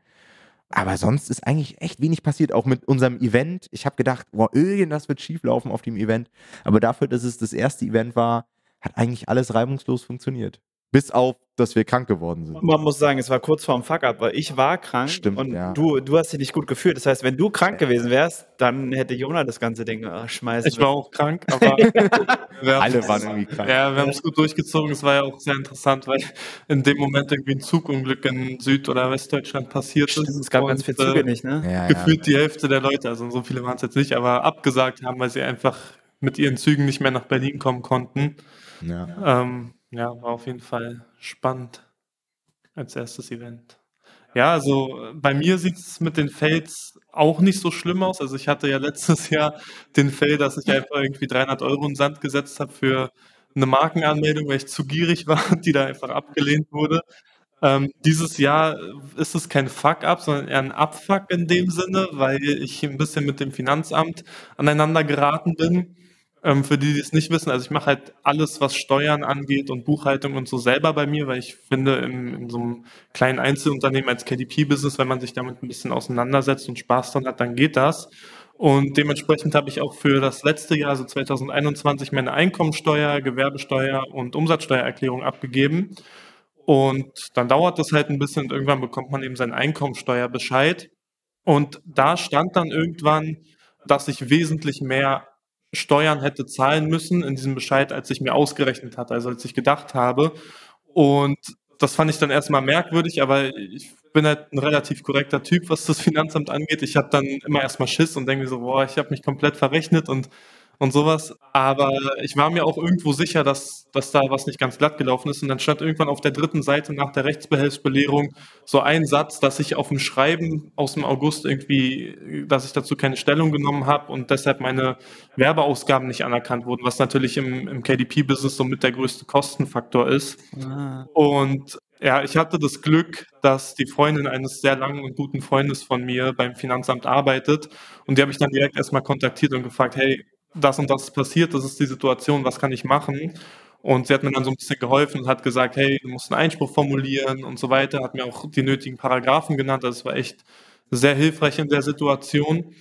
Aber sonst ist eigentlich echt wenig passiert, auch mit unserem Event. Ich habe gedacht, boah, irgendwas wird schieflaufen auf dem Event. Aber dafür, dass es das erste Event war, hat eigentlich alles reibungslos funktioniert. Bis auf, dass wir krank geworden sind. Man muss sagen, es war kurz vorm Fuck-up, weil ich war krank Stimmt, und ja. du, du hast dich nicht gut gefühlt. Das heißt, wenn du krank gewesen wärst, dann hätte Jona das ganze Ding äh, schmeißen Ich war auch krank, aber wir haben- Alle waren irgendwie krank. Ja, wir haben es gut durchgezogen. Es war ja auch sehr interessant, weil in dem Moment irgendwie ein Zugunglück in Süd- oder Westdeutschland passiert Stimmt, ist. es gab ganz und, viele Züge äh, nicht, ne? Ja, ja. Gefühlt die Hälfte der Leute, also so viele waren es jetzt nicht, aber abgesagt haben, weil sie einfach mit ihren Zügen nicht mehr nach Berlin kommen konnten. ja. Ähm, ja, war auf jeden Fall spannend als erstes Event. Ja, also äh, bei mir sieht es mit den Fails auch nicht so schlimm aus. Also ich hatte ja letztes Jahr den Fail, dass ich einfach irgendwie 300 Euro in den Sand gesetzt habe für eine Markenanmeldung, weil ich zu gierig war, die da einfach abgelehnt wurde. Ähm, dieses Jahr ist es kein Fuck-up, sondern eher ein Abfuck in dem Sinne, weil ich ein bisschen mit dem Finanzamt aneinander geraten bin. Ähm, für die, die es nicht wissen, also ich mache halt alles, was Steuern angeht und Buchhaltung und so selber bei mir, weil ich finde, in, in so einem kleinen Einzelunternehmen als KDP-Business, wenn man sich damit ein bisschen auseinandersetzt und Spaß dran hat, dann geht das. Und dementsprechend habe ich auch für das letzte Jahr, also 2021, meine Einkommensteuer, Gewerbesteuer und Umsatzsteuererklärung abgegeben. Und dann dauert das halt ein bisschen und irgendwann bekommt man eben seinen Einkommensteuerbescheid. Und da stand dann irgendwann, dass ich wesentlich mehr Steuern hätte zahlen müssen in diesem Bescheid, als ich mir ausgerechnet hatte, also als ich gedacht habe. Und das fand ich dann erstmal merkwürdig, aber ich bin halt ein relativ korrekter Typ, was das Finanzamt angeht. Ich habe dann immer erstmal Schiss und denke mir so, boah, ich habe mich komplett verrechnet und, und sowas. Aber ich war mir auch irgendwo sicher, dass, dass da was nicht ganz glatt gelaufen ist. Und dann stand irgendwann auf der dritten Seite nach der Rechtsbehelfsbelehrung so ein Satz, dass ich auf dem Schreiben aus dem August irgendwie, dass ich dazu keine Stellung genommen habe und deshalb meine Werbeausgaben nicht anerkannt wurden, was natürlich im, im KDP-Business somit der größte Kostenfaktor ist. Ah. Und ja, ich hatte das Glück, dass die Freundin eines sehr langen und guten Freundes von mir beim Finanzamt arbeitet. Und die habe ich dann direkt erstmal kontaktiert und gefragt, hey, das und das passiert, das ist die Situation, was kann ich machen? Und sie hat mir dann so ein bisschen geholfen und hat gesagt, hey, du musst einen Einspruch formulieren und so weiter, hat mir auch die nötigen Paragraphen genannt. Das war echt sehr hilfreich in der Situation.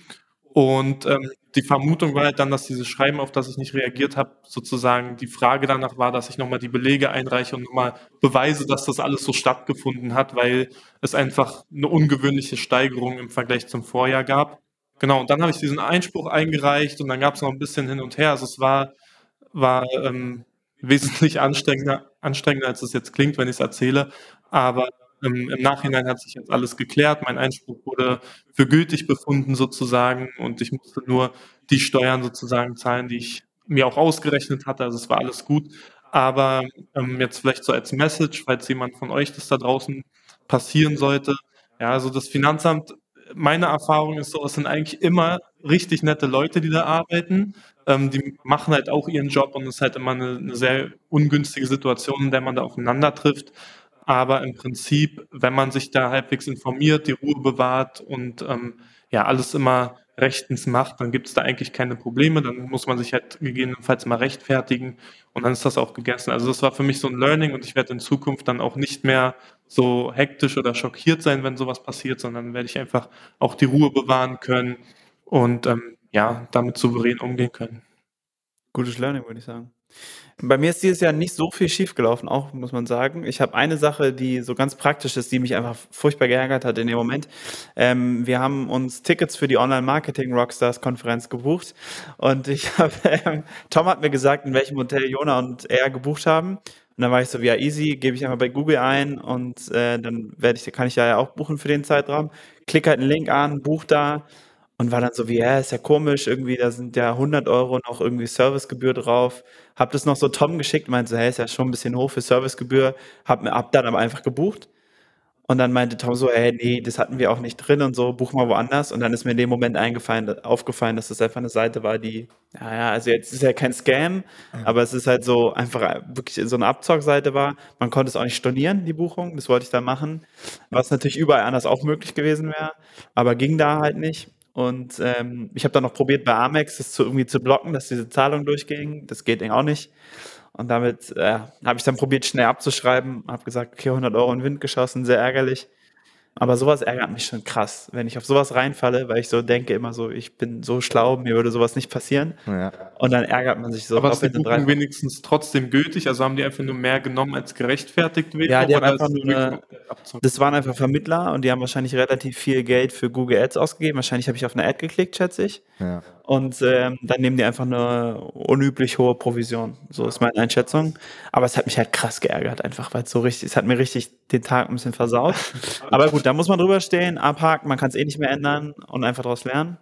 Und ähm, die Vermutung war halt dann, dass dieses Schreiben, auf das ich nicht reagiert habe, sozusagen die Frage danach war, dass ich nochmal die Belege einreiche und nochmal beweise, dass das alles so stattgefunden hat, weil es einfach eine ungewöhnliche Steigerung im Vergleich zum Vorjahr gab. Genau, und dann habe ich diesen Einspruch eingereicht und dann gab es noch ein bisschen hin und her. Also es war, war ähm, wesentlich anstrengender, anstrengender, als es jetzt klingt, wenn ich es erzähle. Aber ähm, Im Nachhinein hat sich jetzt alles geklärt. Mein Einspruch wurde für gültig befunden sozusagen und ich musste nur die Steuern sozusagen zahlen, die ich mir auch ausgerechnet hatte. Also es war alles gut. Aber ähm, jetzt vielleicht so als Message, falls jemand von euch das da draußen passieren sollte. Ja, also das Finanzamt, meine Erfahrung ist so, es sind eigentlich immer richtig nette Leute, die da arbeiten. Ähm, die machen halt auch ihren Job und es ist halt immer eine, eine sehr ungünstige Situation, in der man da aufeinander trifft. Aber im Prinzip, wenn man sich da halbwegs informiert, die Ruhe bewahrt und ähm, ja, alles immer rechtens macht, dann gibt es da eigentlich keine Probleme. Dann muss man sich halt gegebenenfalls mal rechtfertigen und dann ist das auch gegessen. Also das war für mich so ein Learning und ich werde in Zukunft dann auch nicht mehr so hektisch oder schockiert sein, wenn sowas passiert, sondern werde ich einfach auch die Ruhe bewahren können und ähm, ja, damit souverän umgehen können. Gutes Learning, würde ich sagen. Bei mir ist dieses Jahr nicht so viel schiefgelaufen, auch muss man sagen. Ich habe eine Sache, die so ganz praktisch ist, die mich einfach furchtbar geärgert hat in dem Moment. Ähm, wir haben uns Tickets für die Online-Marketing-Rockstars-Konferenz gebucht und ich habe, ähm, Tom hat mir gesagt, in welchem Hotel Jona und er gebucht haben. Und dann war ich so, ja easy, gebe ich einfach bei Google ein und äh, dann werde ich, kann ich ja auch buchen für den Zeitraum. Klick halt einen Link an, buch da und war dann so wie, ja, ist ja komisch, irgendwie, da sind ja 100 Euro noch irgendwie Servicegebühr drauf. Hab das noch so Tom geschickt, meinte so, hey, ist ja schon ein bisschen hoch für Servicegebühr. Hab mir ab dann aber einfach gebucht. Und dann meinte Tom so, hey, nee, das hatten wir auch nicht drin und so, buch mal woanders. Und dann ist mir in dem Moment eingefallen, aufgefallen, dass das einfach eine Seite war, die, naja, also jetzt ist ja kein Scam, mhm. aber es ist halt so einfach wirklich so eine Abzockseite war. Man konnte es auch nicht stornieren, die Buchung, das wollte ich da machen, was natürlich überall anders auch möglich gewesen wäre, aber ging da halt nicht. Und ähm, ich habe dann noch probiert, bei Amex das zu, irgendwie zu blocken, dass diese Zahlung durchging. Das geht auch nicht. Und damit äh, habe ich dann probiert, schnell abzuschreiben. Habe gesagt, okay, 100 Euro in Wind geschossen, sehr ärgerlich. Aber sowas ärgert mich schon krass, wenn ich auf sowas reinfalle, weil ich so denke immer so, ich bin so schlau, mir würde sowas nicht passieren. Ja. Und dann ärgert man sich so. Aber ist die Buchung wenigstens trotzdem gültig? Also haben die einfach nur mehr genommen als gerechtfertigt wäre? Ja, die haben einfach nur eine, das waren einfach Vermittler und die haben wahrscheinlich relativ viel Geld für Google Ads ausgegeben. Wahrscheinlich habe ich auf eine Ad geklickt, schätze ich. Ja. Und ähm, dann nehmen die einfach eine unüblich hohe Provision. So ist meine Einschätzung. Aber es hat mich halt krass geärgert, einfach, weil es so richtig, es hat mir richtig den Tag ein bisschen versaut. Aber gut, da muss man drüber stehen, abhaken, man kann es eh nicht mehr ändern und einfach daraus lernen.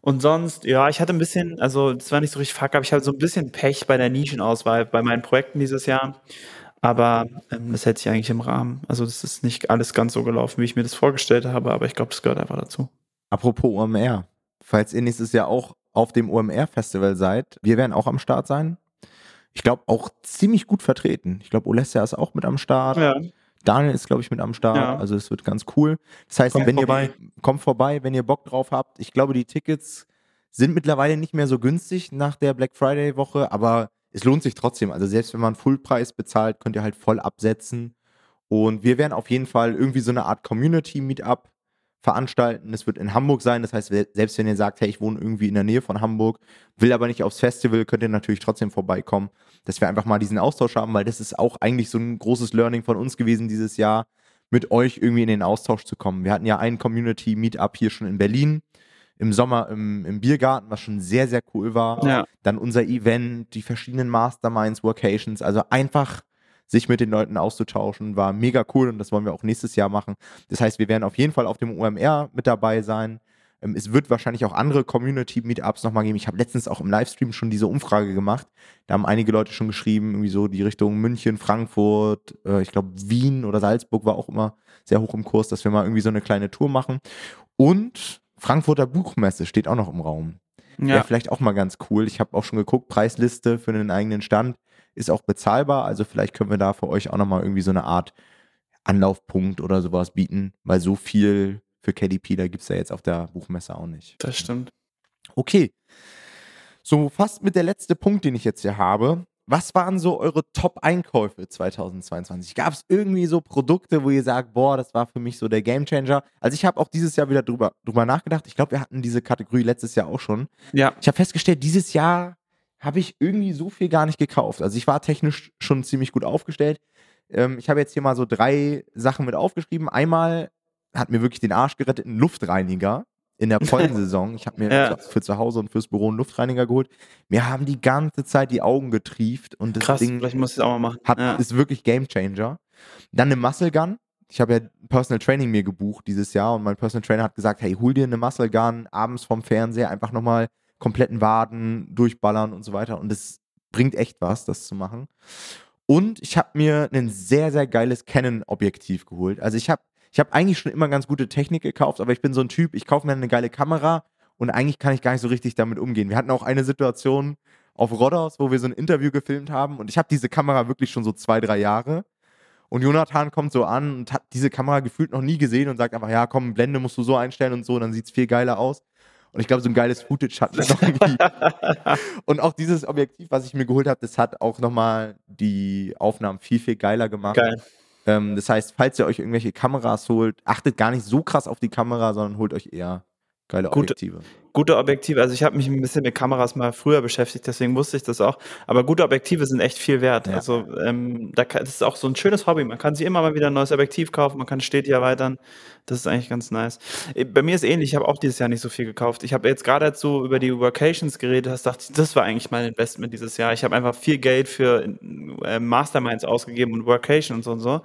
Und sonst, ja, ich hatte ein bisschen, also das war nicht so richtig fuck, aber ich hatte so ein bisschen Pech bei der Nischenauswahl bei meinen Projekten dieses Jahr. Aber ähm, das hält sich eigentlich im Rahmen. Also das ist nicht alles ganz so gelaufen, wie ich mir das vorgestellt habe, aber ich glaube, das gehört einfach dazu. Apropos OMR, falls ihr nächstes Jahr auch auf dem OMR-Festival seid, wir werden auch am Start sein. Ich glaube auch ziemlich gut vertreten. Ich glaube, Olesja ist auch mit am Start. Ja. Daniel ist, glaube ich, mit am Start. Ja. Also es wird ganz cool. Das heißt, kommt wenn vorbei. ihr kommt vorbei, wenn ihr Bock drauf habt. Ich glaube, die Tickets sind mittlerweile nicht mehr so günstig nach der Black Friday Woche, aber es lohnt sich trotzdem. Also selbst wenn man Fullpreis bezahlt, könnt ihr halt voll absetzen. Und wir werden auf jeden Fall irgendwie so eine Art Community Meetup veranstalten. Es wird in Hamburg sein. Das heißt, selbst wenn ihr sagt, hey, ich wohne irgendwie in der Nähe von Hamburg, will aber nicht aufs Festival, könnt ihr natürlich trotzdem vorbeikommen, dass wir einfach mal diesen Austausch haben, weil das ist auch eigentlich so ein großes Learning von uns gewesen dieses Jahr, mit euch irgendwie in den Austausch zu kommen. Wir hatten ja ein Community Meetup hier schon in Berlin im Sommer im, im Biergarten, was schon sehr, sehr cool war. Ja. Dann unser Event, die verschiedenen Masterminds, Workations, also einfach sich mit den Leuten auszutauschen, war mega cool und das wollen wir auch nächstes Jahr machen. Das heißt, wir werden auf jeden Fall auf dem OMR mit dabei sein. Ähm, es wird wahrscheinlich auch andere Community-Meetups nochmal geben. Ich habe letztens auch im Livestream schon diese Umfrage gemacht. Da haben einige Leute schon geschrieben, irgendwie so die Richtung München, Frankfurt, äh, ich glaube Wien oder Salzburg war auch immer sehr hoch im Kurs, dass wir mal irgendwie so eine kleine Tour machen. Und Frankfurter Buchmesse steht auch noch im Raum. Ja. Wäre vielleicht auch mal ganz cool. Ich habe auch schon geguckt, Preisliste für einen eigenen Stand ist auch bezahlbar. Also vielleicht können wir da für euch auch nochmal irgendwie so eine Art Anlaufpunkt oder sowas bieten, weil so viel für KDP, da gibt es ja jetzt auf der Buchmesse auch nicht. Das stimmt. Okay. So, fast mit der letzte Punkt, den ich jetzt hier habe. was waren so eure Top-Einkäufe 2022? Gab es irgendwie so Produkte, wo ihr sagt, boah, das war für mich so der Gamechanger? Also ich habe auch dieses Jahr wieder drüber, drüber nachgedacht. Ich glaube, wir hatten diese Kategorie letztes Jahr auch schon. Ja. Ich habe festgestellt, dieses Jahr habe ich irgendwie so viel gar nicht gekauft. Also ich war technisch schon ziemlich gut aufgestellt. Ähm, ich habe jetzt hier mal so drei Sachen mit aufgeschrieben. Einmal hat mir wirklich den Arsch gerettet, ein Luftreiniger in der Pollensaison. Ich habe mir Ja. für zu Hause und fürs Büro einen Luftreiniger geholt. Mir haben die ganze Zeit die Augen getrieft und das Krass, Ding vielleicht muss ich auch mal machen. hat, ja. ist wirklich Game Changer. Dann eine Muscle Gun. Ich habe ja Personal Training mir gebucht dieses Jahr und mein Personal Trainer hat gesagt, hey, hol dir eine Muscle Gun abends vom Fernseher, einfach nochmal kompletten Waden durchballern und so weiter. Und es bringt echt was, das zu machen. Und ich habe mir ein sehr, sehr geiles Canon-Objektiv geholt. Also ich habe ich hab eigentlich schon immer ganz gute Technik gekauft, aber ich bin so ein Typ, ich kaufe mir eine geile Kamera und eigentlich kann ich gar nicht so richtig damit umgehen. Wir hatten auch eine Situation auf Rodders, wo wir so ein Interview gefilmt haben und ich habe diese Kamera wirklich schon so zwei, drei Jahre. Und Jonathan kommt so an und hat diese Kamera gefühlt noch nie gesehen und sagt einfach, ja, komm, Blende musst du so einstellen und so, dann sieht es viel geiler aus. Und ich glaube, so ein geiles Footage hat noch nie. und auch dieses Objektiv, was ich mir geholt habe, das hat auch nochmal die Aufnahmen viel, viel geiler gemacht. Geil. Ähm, das heißt, falls ihr euch irgendwelche Kameras holt, achtet gar nicht so krass auf die Kamera, sondern holt euch eher geile Gute- Objektive. Gute Objektive, also ich habe mich ein bisschen mit Kameras mal früher beschäftigt, deswegen wusste ich das auch. Aber gute Objektive sind echt viel wert. Ja. Also ähm, da kann, das ist auch so ein schönes Hobby. Man kann sich immer mal wieder ein neues Objektiv kaufen, man kann stetig erweitern. Das ist eigentlich ganz nice. Äh, Bei mir ist ähnlich, ich habe auch dieses Jahr nicht so viel gekauft. Ich habe jetzt gerade jetzt so über die Workations geredet, hast dachte, ich, das war eigentlich mein Investment dieses Jahr. Ich habe einfach viel Geld für äh, Masterminds ausgegeben und Workation und so und so.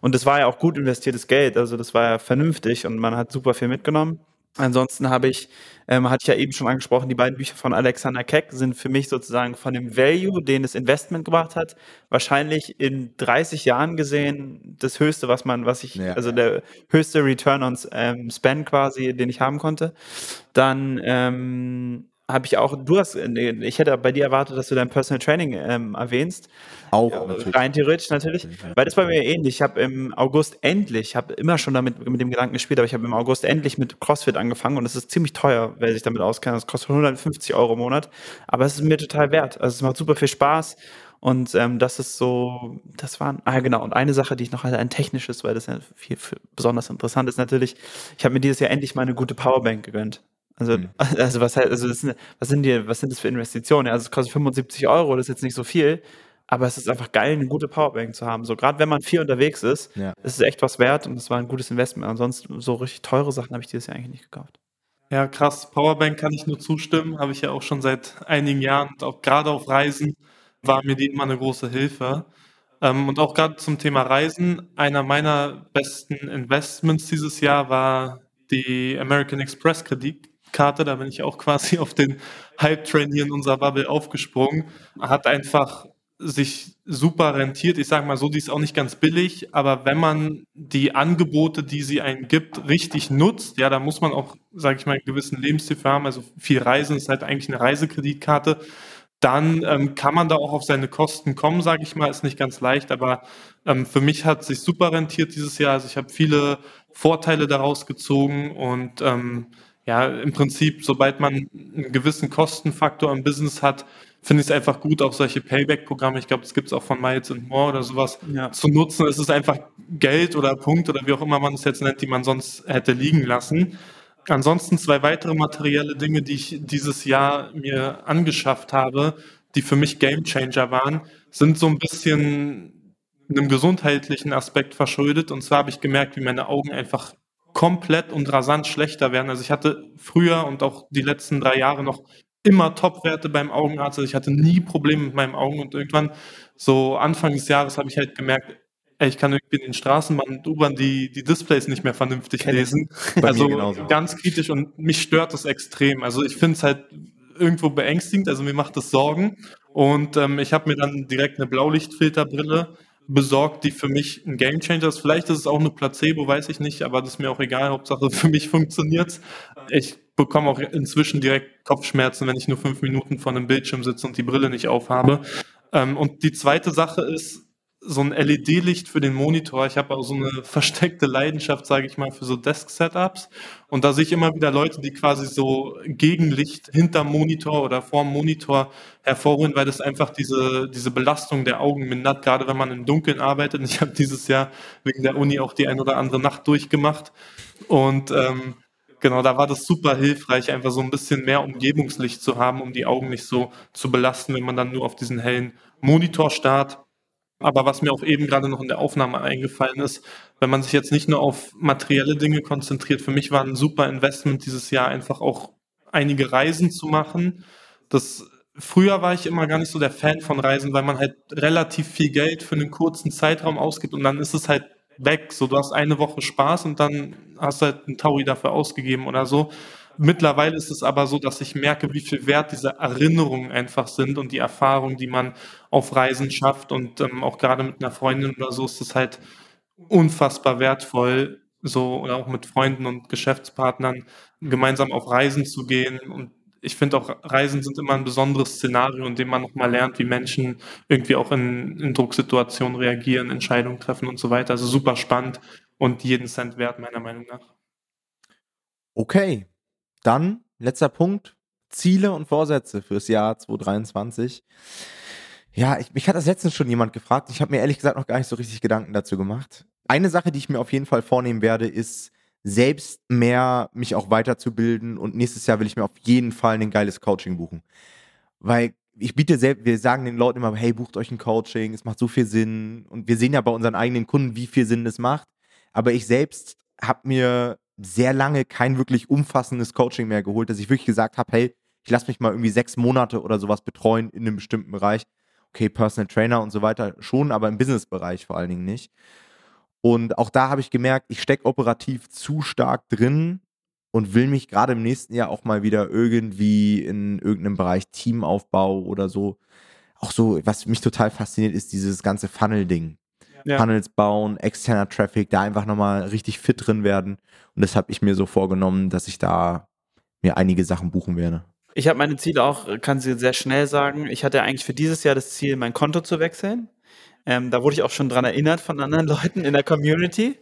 Und das war ja auch gut investiertes Geld, also das war ja vernünftig und man hat super viel mitgenommen. Ansonsten habe ich, ähm, hatte ich ja eben schon angesprochen, die beiden Bücher von Alexander Keck sind für mich sozusagen von dem Value, den das Investment gebracht hat, wahrscheinlich in 30 Jahren gesehen das höchste, was man, was ich, Ja. also der höchste Return on ähm, Spend quasi, den ich haben konnte. Dann ähm, habe ich auch, du hast, nee, ich hätte bei dir erwartet, dass du dein Personal Training ähm, erwähnst. Auch Ja, natürlich. rein theoretisch natürlich. Ja. Weil das bei mir ähnlich. Ich habe im August endlich, ich habe immer schon damit mit dem Gedanken gespielt, aber ich habe im August endlich mit CrossFit angefangen und es ist ziemlich teuer, wer sich damit auskennt. Das kostet 150 Euro im Monat, aber es ist mir total wert. Also es macht super viel Spaß und ähm, das ist so, das waren, ah genau, und eine Sache, die ich noch hatte, ein technisches, weil das ja viel, viel besonders interessant ist natürlich, ich habe mir dieses Jahr endlich mal eine gute Powerbank gegönnt. Also, Mhm. also was halt, also sind, was sind die, was sind das für Investitionen? Also es kostet 75 Euro, das ist jetzt nicht so viel, aber es ist einfach geil, eine gute Powerbank zu haben. So, gerade wenn man viel unterwegs ist, Ja. ist es echt was wert und es war ein gutes Investment. Ansonsten so richtig teure Sachen habe ich dieses Jahr eigentlich nicht gekauft. Ja, krass. Powerbank kann ich nur zustimmen. Habe ich ja auch schon seit einigen Jahren. Und auch gerade auf Reisen war mir die immer eine große Hilfe. Ähm, und auch gerade zum Thema Reisen. Einer meiner besten Investments dieses Jahr war die American Express Kreditkarte. Da bin ich auch quasi auf den Hype-Train hier in unserer Bubble aufgesprungen. Hat einfach sich super rentiert. Ich sage mal so, die ist auch nicht ganz billig, aber wenn man die Angebote, die sie einem gibt, richtig nutzt, ja, da muss man auch, sage ich mal, einen gewissen Lebensstil für haben. Also viel Reisen ist halt eigentlich eine Reisekreditkarte. Dann ähm, kann man da auch auf seine Kosten kommen, sage ich mal. Ist nicht ganz leicht, aber ähm, für mich hat sich super rentiert dieses Jahr. Also ich habe viele Vorteile daraus gezogen und ähm, ja, im Prinzip, sobald man einen gewissen Kostenfaktor im Business hat, finde ich es einfach gut, auch solche Payback-Programme, ich glaube, das gibt es auch von Miles and More oder sowas, Ja. zu nutzen. Es ist einfach Geld oder Punkt oder wie auch immer man es jetzt nennt, die man sonst hätte liegen lassen. Ansonsten zwei weitere materielle Dinge, die ich dieses Jahr mir angeschafft habe, die für mich Gamechanger waren, sind so ein bisschen einem gesundheitlichen Aspekt verschuldet. Und zwar habe ich gemerkt, wie meine Augen einfach komplett und rasant schlechter werden. Also ich hatte früher und auch die letzten drei Jahre noch immer Topwerte beim Augenarzt. Also ich hatte nie Probleme mit meinen Augen und irgendwann so Anfang des Jahres habe ich halt gemerkt, ey, ich kann irgendwie in den Straßenbahnen und U-Bahn die, die Displays nicht mehr vernünftig Kenn lesen. Also ganz kritisch und mich stört das extrem. Also ich finde es halt irgendwo beängstigend, also mir macht das Sorgen. Und ähm, ich habe mir dann direkt eine Blaulichtfilterbrille besorgt, die für mich ein Gamechanger ist. Vielleicht ist es auch eine Placebo, weiß ich nicht, aber das ist mir auch egal. Hauptsache für mich funktioniert's. Ich bekomme auch inzwischen direkt Kopfschmerzen, wenn ich nur fünf Minuten vor einem Bildschirm sitze und die Brille nicht aufhabe. Ähm, und die zweite Sache ist, so ein LED-Licht für den Monitor. Ich habe auch so eine versteckte Leidenschaft, sage ich mal, für so Desk-Setups. Und da sehe ich immer wieder Leute, die quasi so Gegenlicht hinterm Monitor oder vorm Monitor hervorholen, weil das einfach diese, diese Belastung der Augen mindert, gerade wenn man im Dunkeln arbeitet. Ich habe dieses Jahr wegen der Uni auch die ein oder andere Nacht durchgemacht. Und ähm, genau, da war das super hilfreich, einfach so ein bisschen mehr Umgebungslicht zu haben, um die Augen nicht so zu belasten, wenn man dann nur auf diesen hellen Monitor starrt. Aber was mir auch eben gerade noch in der Aufnahme eingefallen ist, wenn man sich jetzt nicht nur auf materielle Dinge konzentriert, für mich war ein super Investment dieses Jahr einfach auch einige Reisen zu machen. Das früher war ich immer gar nicht so der Fan von Reisen, weil man halt relativ viel Geld für einen kurzen Zeitraum ausgibt und dann ist es halt weg. So, du hast eine Woche Spaß und dann hast du halt einen Taui dafür ausgegeben oder so. Mittlerweile ist es aber so, dass ich merke, wie viel wert diese Erinnerungen einfach sind und die Erfahrungen, die man auf Reisen schafft. Und ähm, auch gerade mit einer Freundin oder so ist es halt unfassbar wertvoll, so oder auch mit Freunden und Geschäftspartnern gemeinsam auf Reisen zu gehen. Und ich finde auch, Reisen sind immer ein besonderes Szenario, in dem man nochmal lernt, wie Menschen irgendwie auch in, in Drucksituationen reagieren, Entscheidungen treffen und so weiter. Also super spannend und jeden Cent wert, meiner Meinung nach. Okay, dann, letzter Punkt, Ziele und Vorsätze fürs Jahr 2023. Ja, ich, mich hat das letztens schon jemand gefragt. Ich habe mir ehrlich gesagt noch gar nicht so richtig Gedanken dazu gemacht. Eine Sache, die ich mir auf jeden Fall vornehmen werde, ist selbst mehr mich auch weiterzubilden und nächstes Jahr will ich mir auf jeden Fall ein geiles Coaching buchen. Weil ich biete selbst, wir sagen den Leuten immer, hey, bucht euch ein Coaching, es macht so viel Sinn und wir sehen ja bei unseren eigenen Kunden, wie viel Sinn es macht. Aber ich selbst habe mir sehr lange kein wirklich umfassendes Coaching mehr geholt, dass ich wirklich gesagt habe, hey, ich lasse mich mal irgendwie sechs Monate oder sowas betreuen in einem bestimmten Bereich. Okay, Personal Trainer und so weiter schon, aber im Business-Bereich vor allen Dingen nicht. Und auch da habe ich gemerkt, ich stecke operativ zu stark drin und will mich gerade im nächsten Jahr auch mal wieder irgendwie in irgendeinem Bereich Teamaufbau oder so. Auch so, was mich total fasziniert, ist dieses ganze Funnel-Ding ja. Funnels bauen, externer Traffic, da einfach nochmal richtig fit drin werden. Und das habe ich mir so vorgenommen, dass ich da mir einige Sachen buchen werde. Ich habe meine Ziele auch, kann sie sehr schnell sagen. Ich hatte eigentlich für dieses Jahr das Ziel, mein Konto zu wechseln. Ähm, da wurde ich auch schon dran erinnert von anderen Leuten in der Community.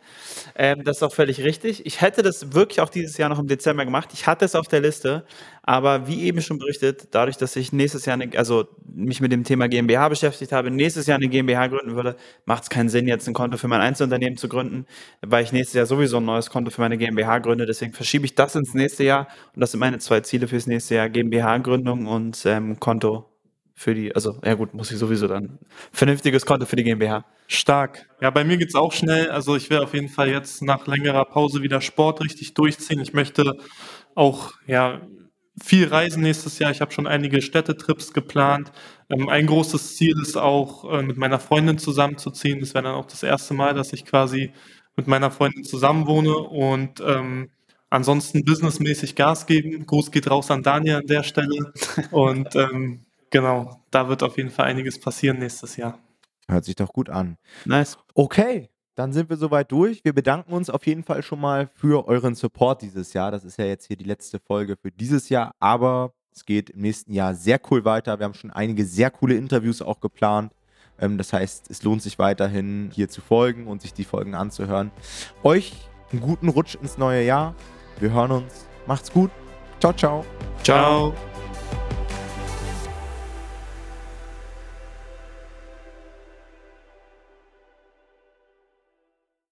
Ähm, das ist auch völlig richtig. Ich hätte das wirklich auch dieses Jahr noch im Dezember gemacht. Ich hatte es auf der Liste, aber wie eben schon berichtet, dadurch, dass ich nächstes Jahr, eine, also mich mit dem Thema GmbH beschäftigt habe, nächstes Jahr eine GmbH gründen würde, macht es keinen Sinn, jetzt ein Konto für mein Einzelunternehmen zu gründen, weil ich nächstes Jahr sowieso ein neues Konto für meine GmbH gründe. Deswegen verschiebe ich das ins nächste Jahr und das sind meine zwei Ziele fürs nächste Jahr: GmbH-Gründung und ähm, Konto für die, also ja gut, muss ich sowieso dann vernünftiges Konto für die GmbH. Stark. Ja, bei mir geht's auch schnell. Also ich will auf jeden Fall jetzt nach längerer Pause wieder Sport richtig durchziehen. Ich möchte auch ja viel reisen nächstes Jahr. Ich habe schon einige Städtetrips geplant. Ähm, ein großes Ziel ist auch, äh, mit meiner Freundin zusammenzuziehen. Das wäre dann auch das erste Mal, dass ich quasi mit meiner Freundin zusammenwohne und ähm, ansonsten businessmäßig Gas geben. Gruß geht raus an Daniel an der Stelle. Und ähm, Genau, da wird auf jeden Fall einiges passieren nächstes Jahr. Hört sich doch gut an. Nice. Okay, dann sind wir soweit durch. Wir bedanken uns auf jeden Fall schon mal für euren Support dieses Jahr. Das ist ja jetzt hier die letzte Folge für dieses Jahr, aber es geht im nächsten Jahr sehr cool weiter. Wir haben schon einige sehr coole Interviews auch geplant. Ähm, das heißt, es lohnt sich weiterhin hier zu folgen und sich die Folgen anzuhören. Euch einen guten Rutsch ins neue Jahr. Wir hören uns. Macht's gut. Ciao, ciao. Ciao.